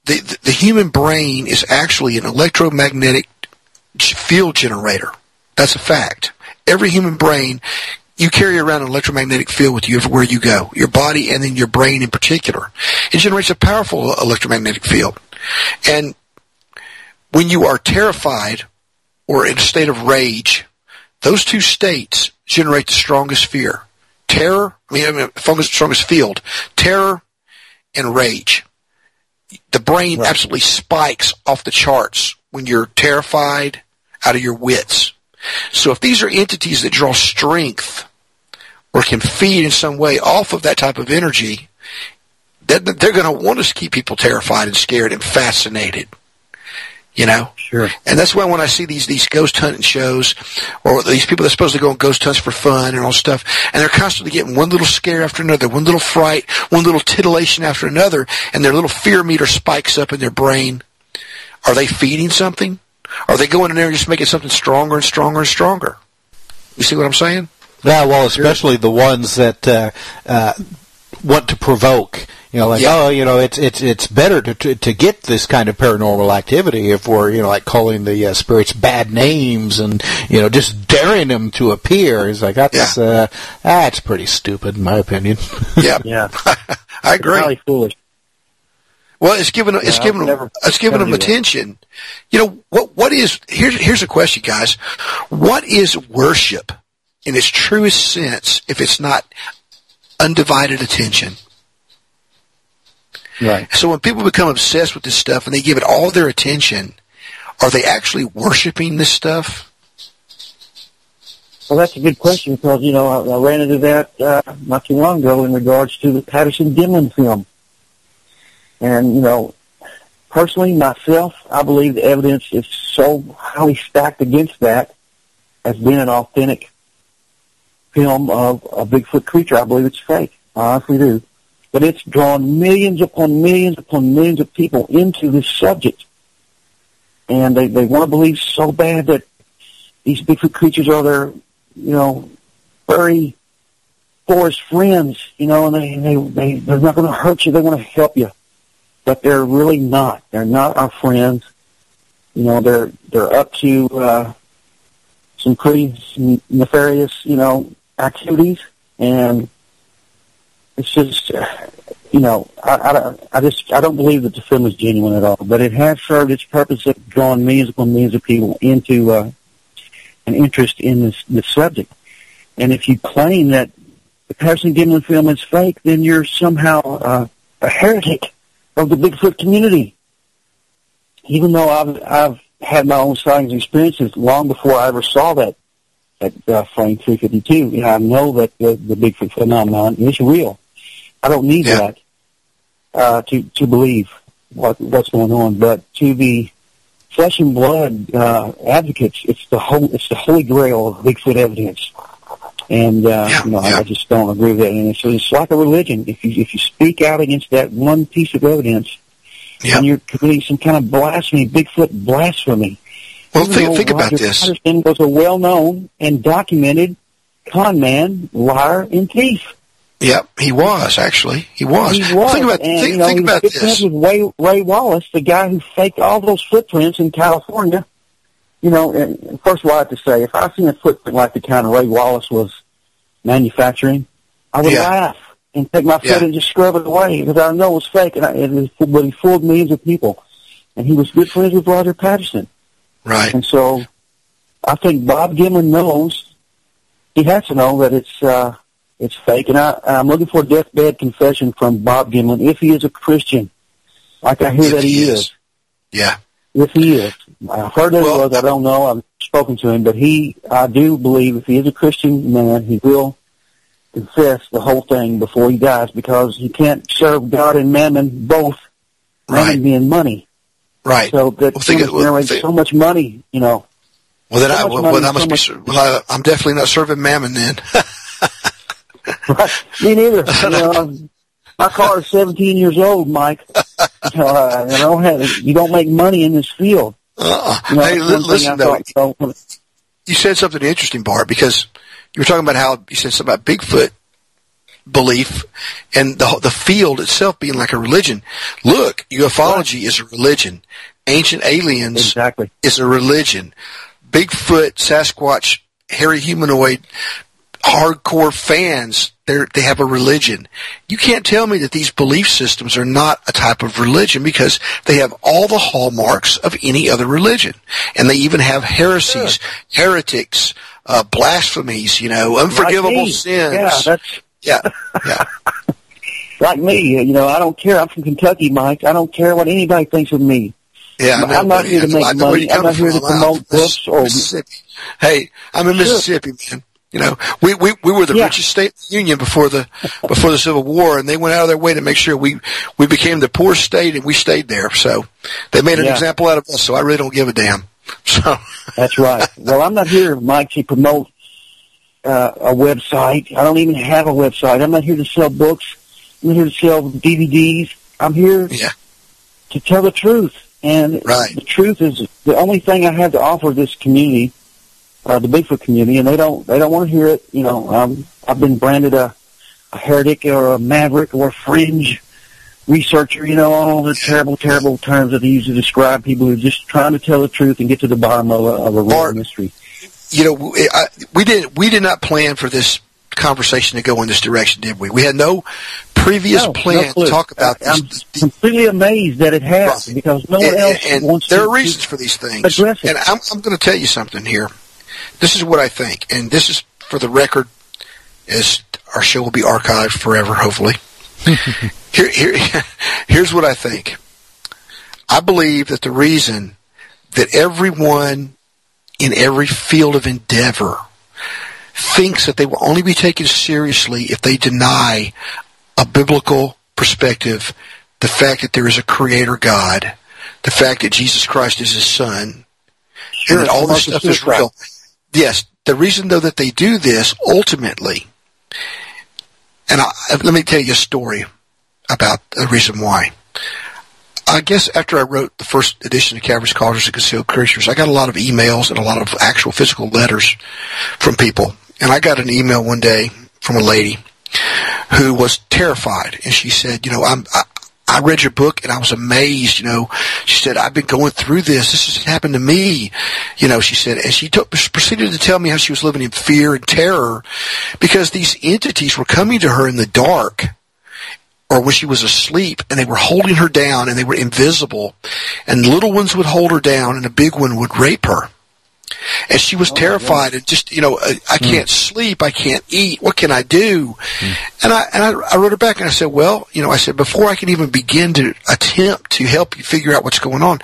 the, the, human brain is actually an electromagnetic field generator. That's a fact. Every human brain, you carry around an electromagnetic field with you everywhere you go. Your body and then your brain in particular. It generates a powerful electromagnetic field. And when you are terrified or in a state of rage, those two states generate the strongest fear. Terror, I mean, I mean strongest field. Terror and rage. The brain absolutely spikes off the charts when you're terrified out of your wits. So if these are entities that draw strength or can feed in some way off of that type of energy, then they're going to want to keep people terrified and scared and fascinated. You know?
Sure.
And that's why when I see these, these ghost hunting shows, or these people that are supposed to go on ghost hunts for fun and all stuff, and they're constantly getting one little scare after another, one little fright, one little titillation after another, and their little fear meter spikes up in their brain. Are they feeding something? Are they going in there and just making something stronger and stronger and stronger? You see what I'm saying?
Yeah, well, especially the ones that uh, uh, want to provoke. You know, like
Yeah.
oh, you know, it's it's it's better to, to to get this kind of paranormal activity if we're you know like calling the uh, spirits bad names and you know just daring them to appear. It's like that's uh, that's pretty stupid in my opinion.
Yeah,
yeah,
I agree.
Probably foolish.
Well, it's given it's
Yeah,
given them
never-
it's given them
do that.
attention. You know what? What is here's here's a question, guys. What is worship in its truest sense if it's not undivided attention?
Right.
So when people become obsessed with this stuff and they give it all their attention, are they actually worshiping this stuff?
Well, that's a good question because, you know, I, I ran into that uh, not too long ago in regards to the Patterson Gimlin film. And, you know, personally, myself, I believe the evidence is so highly stacked against that as being an authentic film of a Bigfoot creature. I believe it's fake. I honestly do. But it's drawn millions upon millions upon millions of people into this subject. And they, they want to believe so bad that these Bigfoot creatures are their, you know, furry forest friends, you know, and they, they, they, they're not going to hurt you. They want to help you. But they're really not. They're not our friends. You know, they're, they're up to, uh, some pretty nefarious, you know, activities. And it's just, you know, I, I, I just, I don't believe that the film is genuine at all. But it has served its purpose of drawing millions upon millions of people into, uh, an interest in this, this subject. And if you claim that the Patterson Gimlin film is fake, then you're somehow uh, a heretic of the Bigfoot community. Even though I've I've had my own sightings and experiences long before I ever saw that that uh, frame 352, you know, I know that the, the Bigfoot phenomenon is real. I don't need that uh, to to believe what what's going on, but to the flesh and blood uh, advocates, it's the whole, it's the holy grail of Bigfoot evidence. And uh, you know, I, I just don't agree with that. And it's, it's like a religion. If you if you speak out against that one piece of evidence, then you're committing some kind of blasphemy, Bigfoot blasphemy.
Well, think- think about
Roger
this.
Patterson was a well-known and documented con man, liar, and thief.
Yep, he was actually. He was.
He was.
Think about
and,
think,
you know,
think
he was
about
good
this.
friends with Ray, Ray Wallace, the guy who faked all those footprints in California. You know, and first of all, I have to say, if I seen a footprint like the kind of Ray Wallace was manufacturing, I would
Yeah.
laugh and take my foot
Yeah.
and just scrub it away because I know it was fake, and I, it was, but he fooled millions of people. And he was good friends with Roger Patterson.
Right.
And so, I think Bob Gimlin knows. He has to know that it's uh, it's fake, and I, I'm looking for a deathbed confession from Bob Gimlin if he is a Christian, like I hear
If
that he,
he
is.
is. Yeah.
If he is, I've heard that he was. I don't know. I've spoken to him, but he, I do believe, if he is a Christian man, he will confess the whole thing before he dies, because you can't serve God and mammon both. Mammon being money.
Right.
So that
Well, think
well,
think-
so much money, you know.
Well, then
So
I, well,
money,
well, I
so
must be.
much-
Well, I, I'm definitely not serving mammon then.
Me neither. you know, my car is 17 years old, Mike. You uh, don't have. You don't make money in this field.
Uh-uh.
You know,
hey,
that's
li-
one thing
listen though.
thought- so-
you said something interesting, Bart, because you were talking about how you said something about Bigfoot belief and the the field itself being like a religion. Look, ufology is a religion. Ancient aliens
exactly.
is a religion. Bigfoot, Sasquatch, hairy humanoid, hardcore fans, they they have a religion. You can't tell me that these belief systems are not a type of religion because they have all the hallmarks of any other religion. And they even have heresies, heretics, uh, blasphemies, you know, unforgivable
Like
sins.
Yeah, that's
yeah, yeah.
like me. You know, I don't care. I'm from Kentucky, Mike. I don't care what anybody thinks of me.
Yeah, know,
I'm not here to
I know- I
make money. I'm not here to promote books or
Mississippi. Hey, I'm in Mississippi, man. You know, we we we were the
Yeah.
richest state in the union before the before the Civil War, and they went out of their way to make sure we we became the poorest state, and we stayed there. So they made an
Yeah.
example out of us. So I really don't give a damn. So
That's right. well, I'm not here, Mike, to promote uh, a website. I don't even have a website. I'm not here to sell books. I'm not here to sell DVDs. I'm here
yeah.
to tell the truth. And
Right.
the truth is the only thing I have to offer this community, uh, the Bigfoot community, and they don't they don't want to hear it. You know, um, I've been branded a, a heretic or a maverick or a fringe researcher. You know, all the terrible, terrible terms that they use to describe people who are just trying to tell the truth and get to the bottom of a, of a real mystery.
You know, we, I, we didn't we did not plan for this conversation to go in this direction, did we? We had no previous
No,
plan
no
to talk about
I-
this.
I'm completely amazed that it has because no one
and,
else
and
wants
there
to.
are reasons for these things. And I'm, I'm going to tell you something here. This is what I think, and this is for the record, as our show will be archived forever, hopefully. here, here, here's what I think. I believe that the reason that everyone in every field of endeavor thinks that they will only be taken seriously if they deny a biblical perspective, the fact that there is a creator God, the fact that Jesus Christ is his son,
Sure,
and that all this stuff is
suicide.
real. Yes, the reason though that they do this ultimately, and I, let me tell you a story about the reason why. I guess after I wrote the first edition of Calvary's Callers and Concealed Creatures, I got a lot of emails and a lot of actual physical letters from people. And I got an email one day from a lady who was terrified, and she said, "You know, I'm." I, I read your book and I was amazed, you know. She said, I've been going through this. This has happened to me. You know, she said, and she took, proceeded to tell me how she was living in fear and terror because these entities were coming to her in the dark or when she was asleep and they were holding her down and they were invisible and little ones would hold her down and a big one would rape her. And she was oh, terrified and just, you know, I, I hmm. can't sleep. I can't eat. What can I do? Hmm. And I, and I, I wrote her back and I said, well, you know, I said, before I can even begin to attempt to help you figure out what's going on,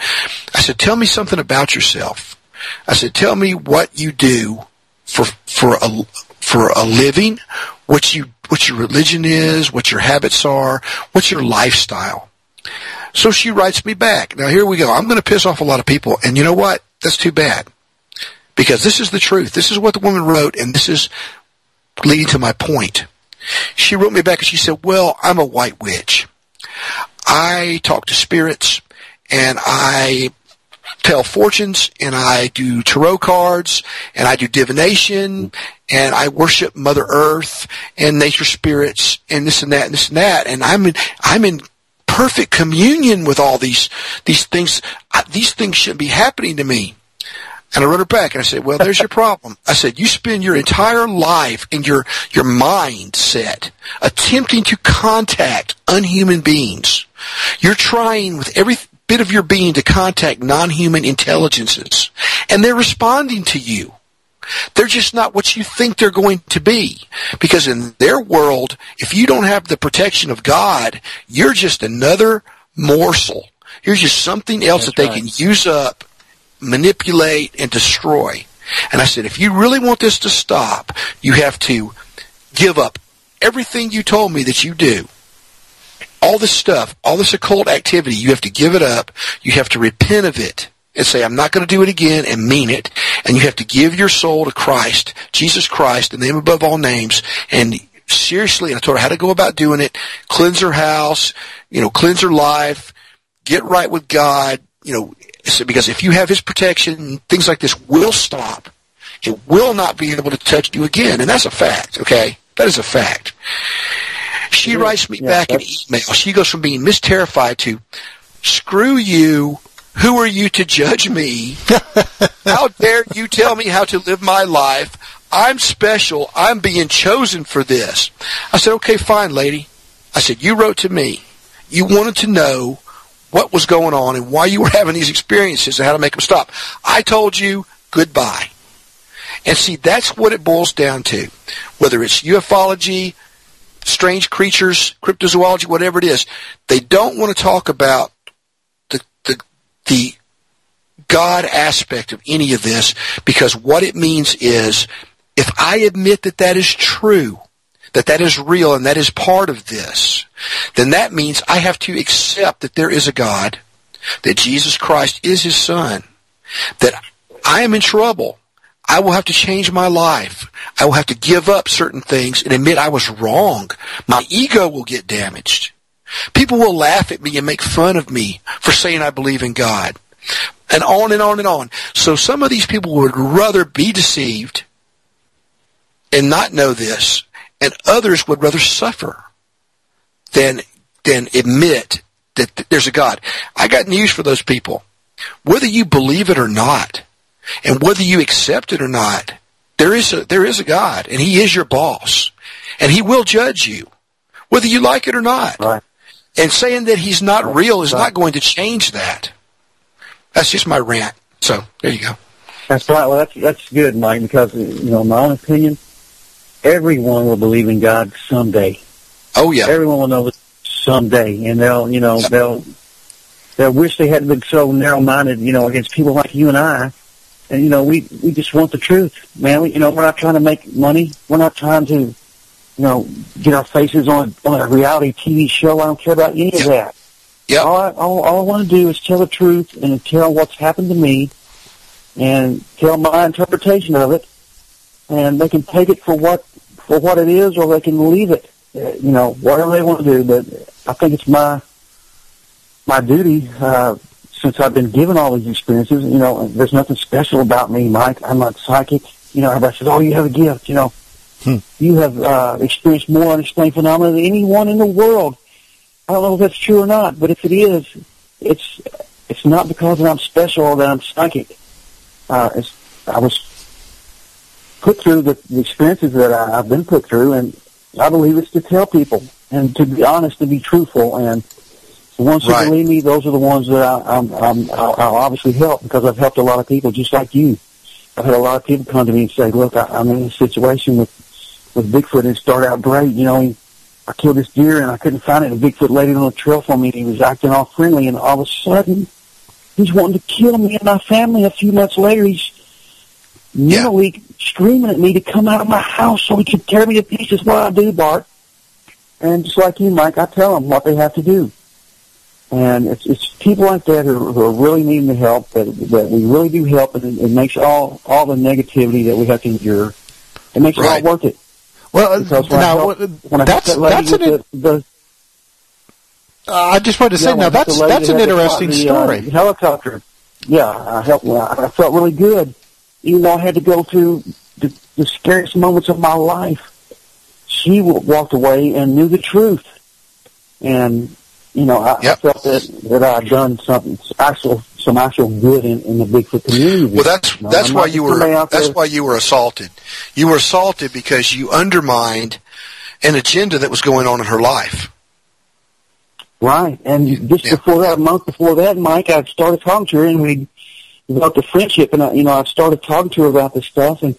I said, tell me something about yourself. I said, tell me what you do for, for a, for a living, what you, what your religion is, what your habits are, what's your lifestyle. So she writes me back. Now here we go. I'm going to piss off a lot of people. And you know what? That's too bad. Because this is the truth. This is what the woman wrote, and this is leading to my point. She wrote me back and she said, well, I'm a white witch. I talk to spirits and I tell fortunes and I do tarot cards and I do divination and I worship Mother Earth and nature spirits and this and that and this and that and I'm in I'm in perfect communion with all these these things. I, these things shouldn't be happening to me. And I wrote her back and I said, well, there's your problem. I said, you spend your entire life and your, your mindset attempting to contact unhuman beings. You're trying with every bit of your being to contact non-human intelligences and they're responding to you. They're just not what you think they're going to be. Because in their world, if you don't have the protection of God, you're just another morsel. You're just something else that they can use up manipulate and destroy. And I said, if you really want this to stop, you have to give up everything you told me that you do all this stuff, all this occult activity, you have to give it up. You have to repent of it and say, I'm not going to do it again and mean it. And you have to give your soul to Christ, Jesus Christ, the name above all names. And seriously, and I told her how to go about doing it. Cleanse her house, you know, cleanse her life, get right with God, you know, because if you have His protection, things like this will stop. It will not be able to touch you again. And that's a fact, okay? That is a fact. She writes me back an email. She goes from being misterrified to, screw you. Who are you to judge me? how dare you tell me how to live my life? I'm special. I'm being chosen for this. I said, okay, fine, lady. I said, you wrote to me. You wanted to know what was going on and why you were having these experiences and how to make them stop. I told you goodbye. And see, that's what it boils down to. Whether it's ufology, strange creatures, cryptozoology, whatever it is, they don't want to talk about the, the, the God aspect of any of this because what it means is if I admit that that is true, that that is real and that is part of this, then that means I have to accept that there is a God, that Jesus Christ is his son, that I am in trouble. I will have to change my life. I will have to give up certain things and admit I was wrong. My ego will get damaged. People will laugh at me and make fun of me for saying I believe in God. And on and on and on. So some of these people would rather be deceived and not know this, and others would rather suffer than than admit that there's a God. I got news for those people. Whether you believe it or not, and whether you accept it or not, there is a there is a God, and He is your boss, and He will judge you, whether you like it or not.
Right.
And saying that He's not real is not going to change that. That's just my rant. So there you go.
That's right. Well, that's that's good, Mike, because you know, in my own opinion, everyone will believe in God someday.
Oh yeah.
Everyone will know someday, and they'll, you know, they'll they'll wish they hadn't been so narrow-minded, you know, against people like you and I. And you know, we we just want the truth, man. We, you know, we're not trying to make money. We're not trying to, you know, get our faces on on a reality TV show. I don't care about any of that.
Yeah.
All I, all, all I want to do is tell the truth and tell what's happened to me, and tell my interpretation of it. And they can take it for what for what it is, or they can leave it. You know, whatever they want to do. But I think it's my my duty. Uh, since I've been given all these experiences, you know, there's nothing special about me, Mike. I'm not psychic. You know, everybody says, "Oh, you have a gift." You know, you have uh, experienced more unexplained phenomena than anyone in the world. I don't know if that's true or not, but if it is, it's it's not because I'm special or that I'm psychic. Uh, it's, I was put through the, the experiences that I, I've been put through, and I believe it's to tell people and to be honest, to be truthful, and the ones who
Right.
believe me, those are the ones that I, I'm, I'm, I'll, I'll obviously help because I've helped a lot of people just like you. I've had a lot of people come to me and say, "Look, I, I'm in a situation with with Bigfoot, and it started out great. You know, he, I killed this deer and I couldn't find it, and Bigfoot laid it on the trail for me, and he was acting all friendly, and all of a sudden, he's wanting to kill me and my family. A few months later, he's mentally screaming at me to come out of my house so he could tear me to pieces. What I do, Bart, and just like you, Mike, I tell them what they have to do. And it's it's people like that who, who are really needing the help that that we really do help, and it, it makes all all the negativity that we have to endure. It makes it all worth it.
Well,
Because when I
now
help- when I help
that's
that
that's an.
the, the
uh, I just wanted to say
Yeah,
now that's that's an
the-
interesting
uh,
story.
helicopter. Yeah, I helped. I I felt really good, even though I had to go through the, the scariest moments of my life. She w- walked away and knew the truth, and you know I, I felt that that I had done something actual some actual good in, in the Bigfoot community.
Well, that's
You know,
that's
I'm
why you were that's why you were assaulted. You were assaulted because you undermined an agenda that was going on in her life.
Right, and just before that, a month before that, Mike, I started talking to her, and we developed a friendship, and I, you know, I started talking to her about this stuff, and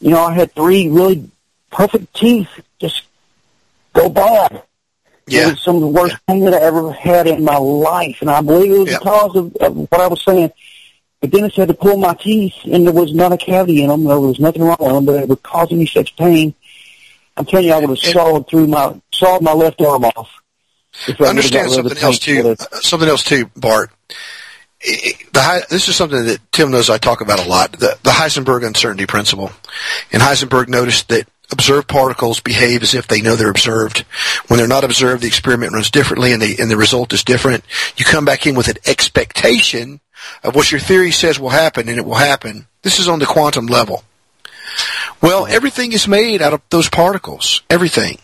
you know, I had three really perfect teeth just go bad.
Yeah.
It was some of the worst pain that I ever had in my life, and I believe it was because of, of what I was saying. The dentist had to pull my teeth, and there was not a cavity in them. There was nothing wrong with them, but it would cause me such pain. I'm telling you, I would have sawed through my sawed my left arm off. If I
Understand
got rid of
something else too. uh, Something else too, Bart. The Hei- this is something that Tim knows I talk about a lot. The, the Heisenberg uncertainty principle. And Heisenberg noticed that observed particles behave as if they know they're observed. When they're not observed, the experiment runs differently, and the and the result is different. You come back in with an expectation of what your theory says will happen, and it will happen. This is on the quantum level. Well, everything is made out of those particles. Everything.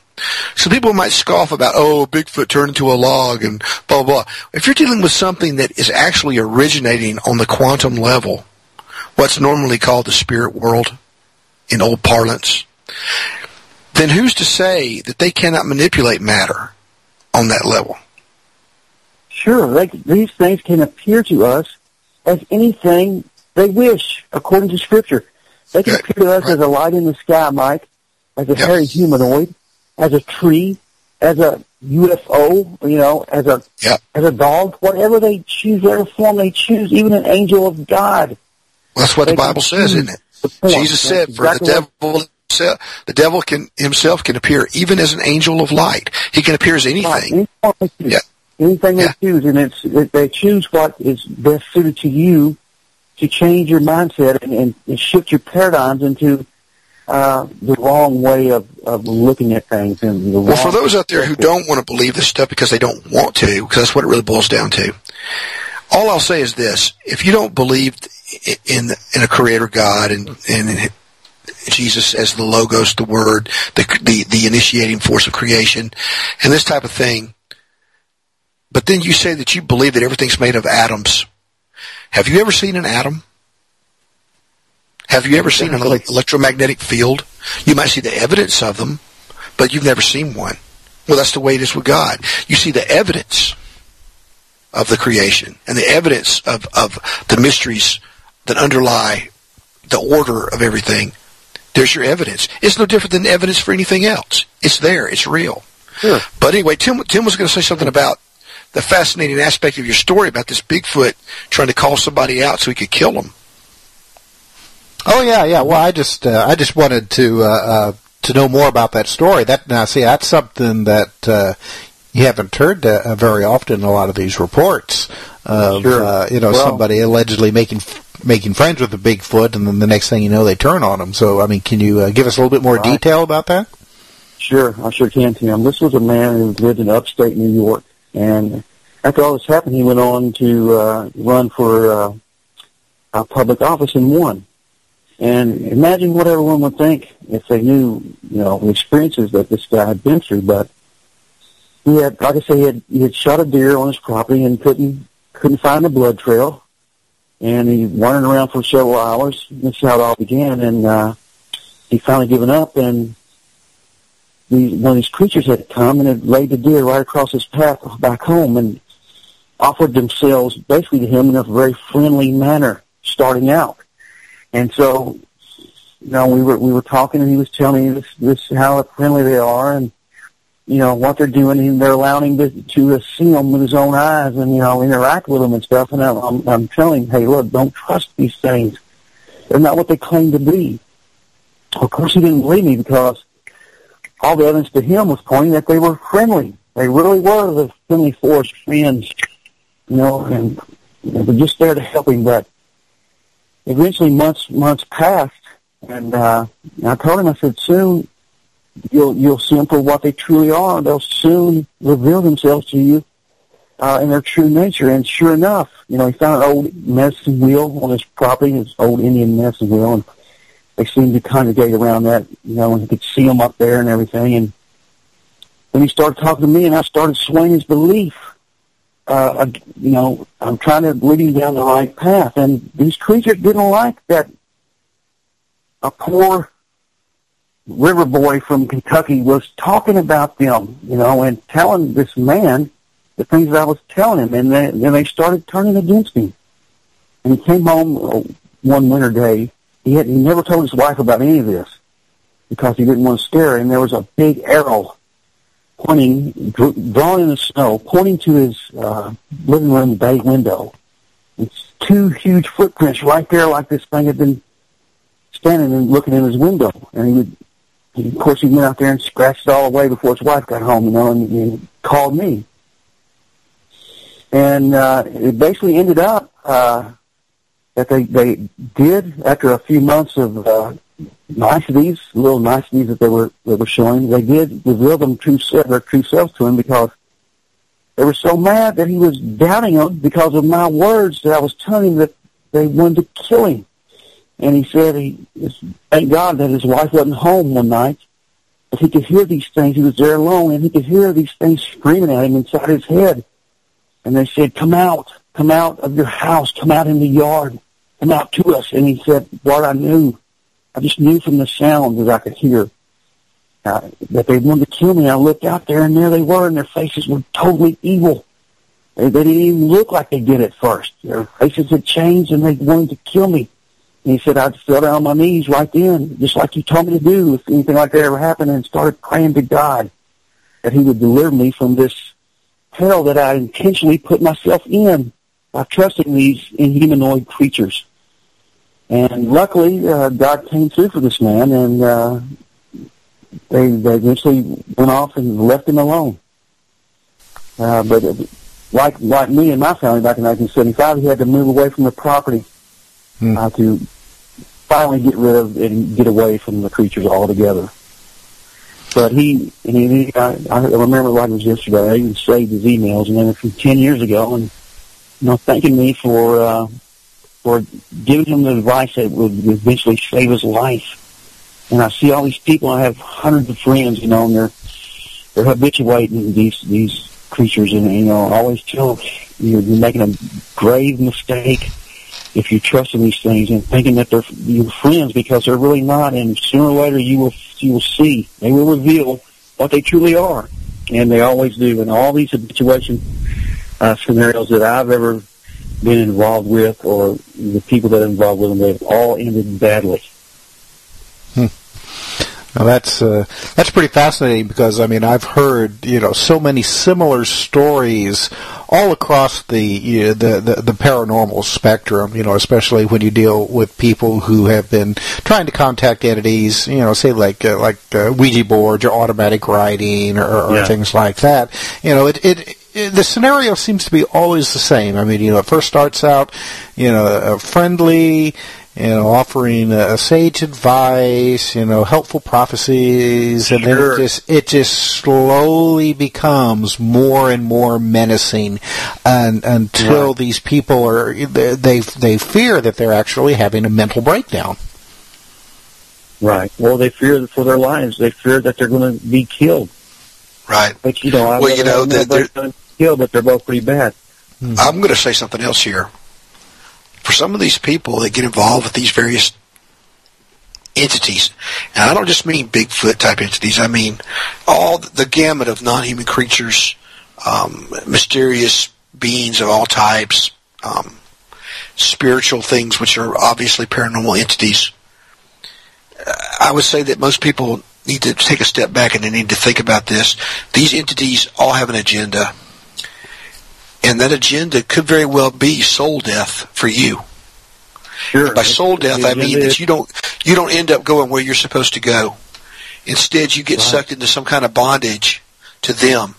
So people might scoff about, oh, Bigfoot turned into a log and blah, blah, blah. If you're dealing with something that is actually originating on the quantum level, what's normally called the spirit world in old parlance, then who's to say that they cannot manipulate matter on that level?
Sure, they, these things can appear to us as anything they wish, according to Scripture. They can appear to us as a light in the sky, Mike, as a hairy humanoid, as a tree, as a UFO, you know, as a as a dog, whatever they choose, whatever form they choose, even an angel of God.
Well, that's what the Bible says, isn't it? Jesus said, "For the devil, himself- the devil can himself can appear even as an angel of light. He can appear as anything."
Yeah. Anything they choose, and it's it, they choose what is best suited to you to change your mindset and, and, and shift your paradigms into uh, the wrong way of, of looking at things. And the
Well, for those out there who don't want to believe this stuff because they don't want to, because that's what it really boils down to. All I'll say is this: if you don't believe in in a Creator God and and Jesus as the Logos, the Word, the the, the initiating force of creation, and this type of thing, but then you say that you believe that everything's made of atoms. Have you ever seen an atom? Have you ever seen an electromagnetic field? You might see the evidence of them, but you've never seen one. Well, that's the way it is with God. You see the evidence of the creation and the evidence of, of the mysteries that underlie the order of everything. There's your evidence. It's no different than evidence for anything else. It's there. It's real.
Sure.
But anyway, Tim, Tim was going to say something about the fascinating aspect of your story about this Bigfoot trying to call somebody out so he could kill them.
Oh yeah, yeah. Well, I just uh, I just wanted to uh, uh, to know more about that story. That now, see, that's something that uh, you haven't heard uh, very often in a lot of these reports of
Sure.
uh, you know
Well-
somebody allegedly making making friends with a Bigfoot, and then the next thing you know, they turn on him. So, I mean, can you uh, give us a little bit more
Right.
detail about that?
Sure, I sure can, Tim. This was a man who lived in upstate New York, and after all this happened, he went on to uh, run for uh, a public office and won. And imagine what everyone would think if they knew, you know, the experiences that this guy had been through. But he had, like I say, he had, he had shot a deer on his property and couldn't couldn't find the blood trail, and he wandered around for several hours. This is how it all began, and uh, he finally given up and these, one of these creatures had come and had laid the deer right across his path back home and offered themselves basically to him in a very friendly manner starting out. And so, you know, we were, we were talking and he was telling me this, this, how friendly they are and, you know, what they're doing and they're allowing to, to see them with his own eyes and, you know, interact with them and stuff. And I'm, I'm, I'm telling him, hey, look, don't trust these things. They're not what they claim to be. Of course, he didn't believe me because all the evidence to him was pointing that they were friendly. They really were the friendly forest friends, you know, and they were just there to help him. But eventually, months months passed, and uh, I told him, I said, soon you'll you'll see them for what they truly are. They'll soon reveal themselves to you uh, in their true nature. And sure enough, you know, he found an old medicine wheel on his property, his old Indian medicine wheel, and they seemed to congregate around that, you know, and he could see them up there and everything. And then he started talking to me, and I started swaying his belief. Uh, you know, I'm trying to lead him down the right path, and these creatures didn't like that. A poor river boy from Kentucky was talking about them, you know, and telling this man the things that I was telling him, and then, then they started turning against me. And he came home uh, one winter day. He had he never told his wife about any of this because he didn't want to scare her. And there was a big arrow pointing, dr- drawn in the snow, pointing to his uh, living room bay window. It's two huge footprints right there, like this thing had been standing and looking in his window. And he would, he, of course, he went out there and scratched it all away before his wife got home, you know, and, and called me. and uh, it basically ended up uh, that they they did after a few months of uh, niceties, little niceties that they were they were showing, they did reveal them true their true selves to him because they were so mad that he was doubting them because of my words that I was telling him that they wanted to kill him. And he said he thank God that his wife wasn't home one night, but he could hear these things. He was there alone, and he could hear these things screaming at him inside his head. And they said, "Come out, come out of your house, come out in the yard, come out to us." And he said, "What I knew, I just knew from the sound that I could hear." uh, that they wanted to kill me. I looked out there, and there they were, and their faces were totally evil. They, they didn't even look like they did at first. Their faces had changed, and they wanted to kill me. And he said, I just fell down on my knees right then, just like you told me to do if anything like that ever happened, and started praying to God that he would deliver me from this hell that I intentionally put myself in by trusting these inhumanoid creatures. And luckily, uh, God came through for this man, and uh, they they eventually went off and left him alone. Uh, but it, like like me and my family back in 1975, he had to move away from the property uh, to finally get rid of and get away from the creatures altogether. But he, he, he I, I remember like it was yesterday. I even saved his emails, and then from ten years ago, and you know, thanking me for uh, for giving him the advice that would eventually save his life and I see all these people. I have hundreds of friends, you know, and they're they're habituating these these creatures, and you know, always tell you're making a grave mistake if you trust in these things and thinking that they're your friends because they're really not. And sooner or later, you will you will see they will reveal what they truly are, and they always do. In all these habituation uh, scenarios that I've ever been involved with, or the people that are involved with them, they've all ended badly.
Now that's uh, that's pretty fascinating because I mean I've heard you know so many similar stories all across the you know, the, the the paranormal spectrum. You know, especially when you deal with people who have been trying to contact entities. You know, say like uh, like uh, Ouija boards or automatic writing or, or
Yeah.
things like that. You know, it, it the scenario seems to be always the same. I mean, you know, it first starts out, you know, uh, friendly, you know, offering uh, sage advice, you know, helpful prophecies, and then it just it just slowly becomes more and more menacing, and until
Right.
these people are they they they fear that they're actually having a mental breakdown.
Right. Well, they fear for their lives. They fear that they're going to be killed.
Right.
But you know, I've
Well, you
never
know,
known
there-
anybody gonna killed, but they're both pretty bad.
I'm going to say something else here. For some of these people that get involved with these various entities, and I don't just mean Bigfoot type entities, I mean all the gamut of non-human creatures, um, mysterious beings of all types, um, spiritual things, which are obviously paranormal entities. I would say that most people need to take a step back and they need to think about this. These entities all have an agenda and that agenda could very well be soul death for you.
Sure.
By soul death, I mean that you don't you don't end up going where you're supposed to go. Instead, you get sucked into some kind of bondage to them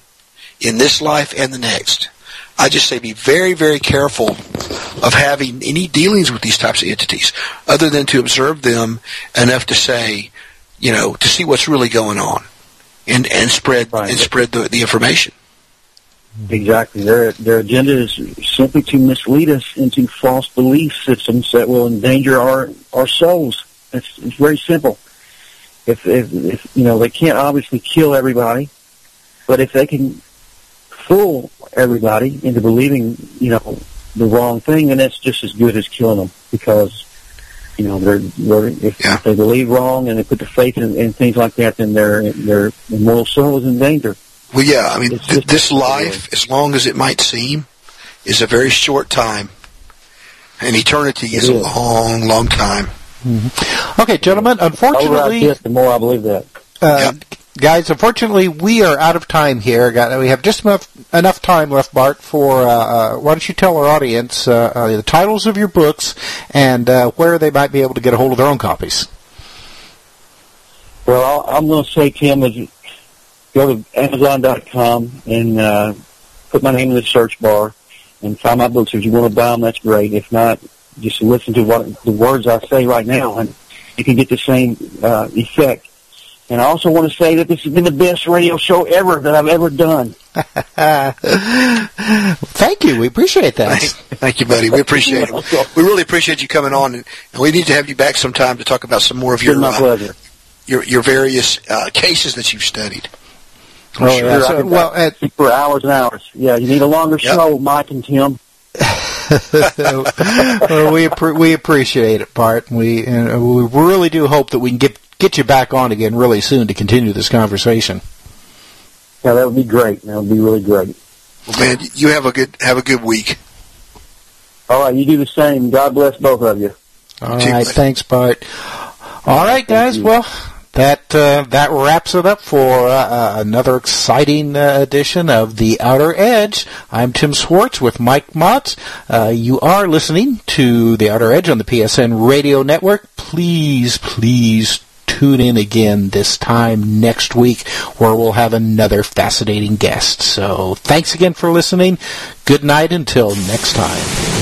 in this life and the next. I just say be very, very careful of having any dealings with these types of entities, other than to observe them enough to say, you know, to see what's really going on, and and spread and spread the, the information.
Exactly. Their their agenda is simply to mislead us into false belief systems that will endanger our our souls. It's, it's very simple. If, if if you know they can't obviously kill everybody, but if they can fool everybody into believing you know the wrong thing, then that's just as good as killing them because you know they're, they're if they believe wrong and they put their faith in, in things like that, then their their immortal soul is in danger.
Well, yeah, I mean, th- this life, as long as it might seem, is a very short time. And eternity is a long, long time.
Okay, gentlemen. Unfortunately,
yes, the more I believe that.
Uh, Guys, unfortunately, we are out of time here. We have just enough, enough time left, Bart, for uh, uh, why don't you tell our audience uh, uh, the titles of your books and uh, where they might be able to get a hold of their own copies.
Well, I'll- I'm going to say, Tim, is go to Amazon.com and uh, put my name in the search bar. and find my books. If you want to buy them, that's great. If not, just listen to what the words I say right now, and you can get the same uh, effect. And I also want to say that this has been the best radio show ever that I've ever done.
Thank you. We appreciate that.
Thank you, buddy. We appreciate it. We really appreciate you coming on, and, and we need to have you back sometime to talk about some more of your
It's my
uh,
pleasure.
your your various uh, cases that you've studied.
Oh,
Sure,
yeah. So, well,
talk for hours and hours. Yeah, you need a longer show, Mike and Tim.
well, we appre- we appreciate it, Bart. We and we really do hope that we can get get you back on again really soon to continue this conversation.
Yeah, that would be great. That would be really great.
Well, man, you have a good have a good week.
All right, you do the same. God bless both of you.
All right, thanks, Bart. All right, guys. Well, that uh, that wraps it up for uh, uh, another exciting uh, edition of the Outer Edge. I'm Tim Swartz with Mike Motz. Uh, you are listening to the Outer Edge on the PSN Radio Network. Please, please tune in again this time next week where we'll have another fascinating guest. So thanks again for listening. Good night until next time.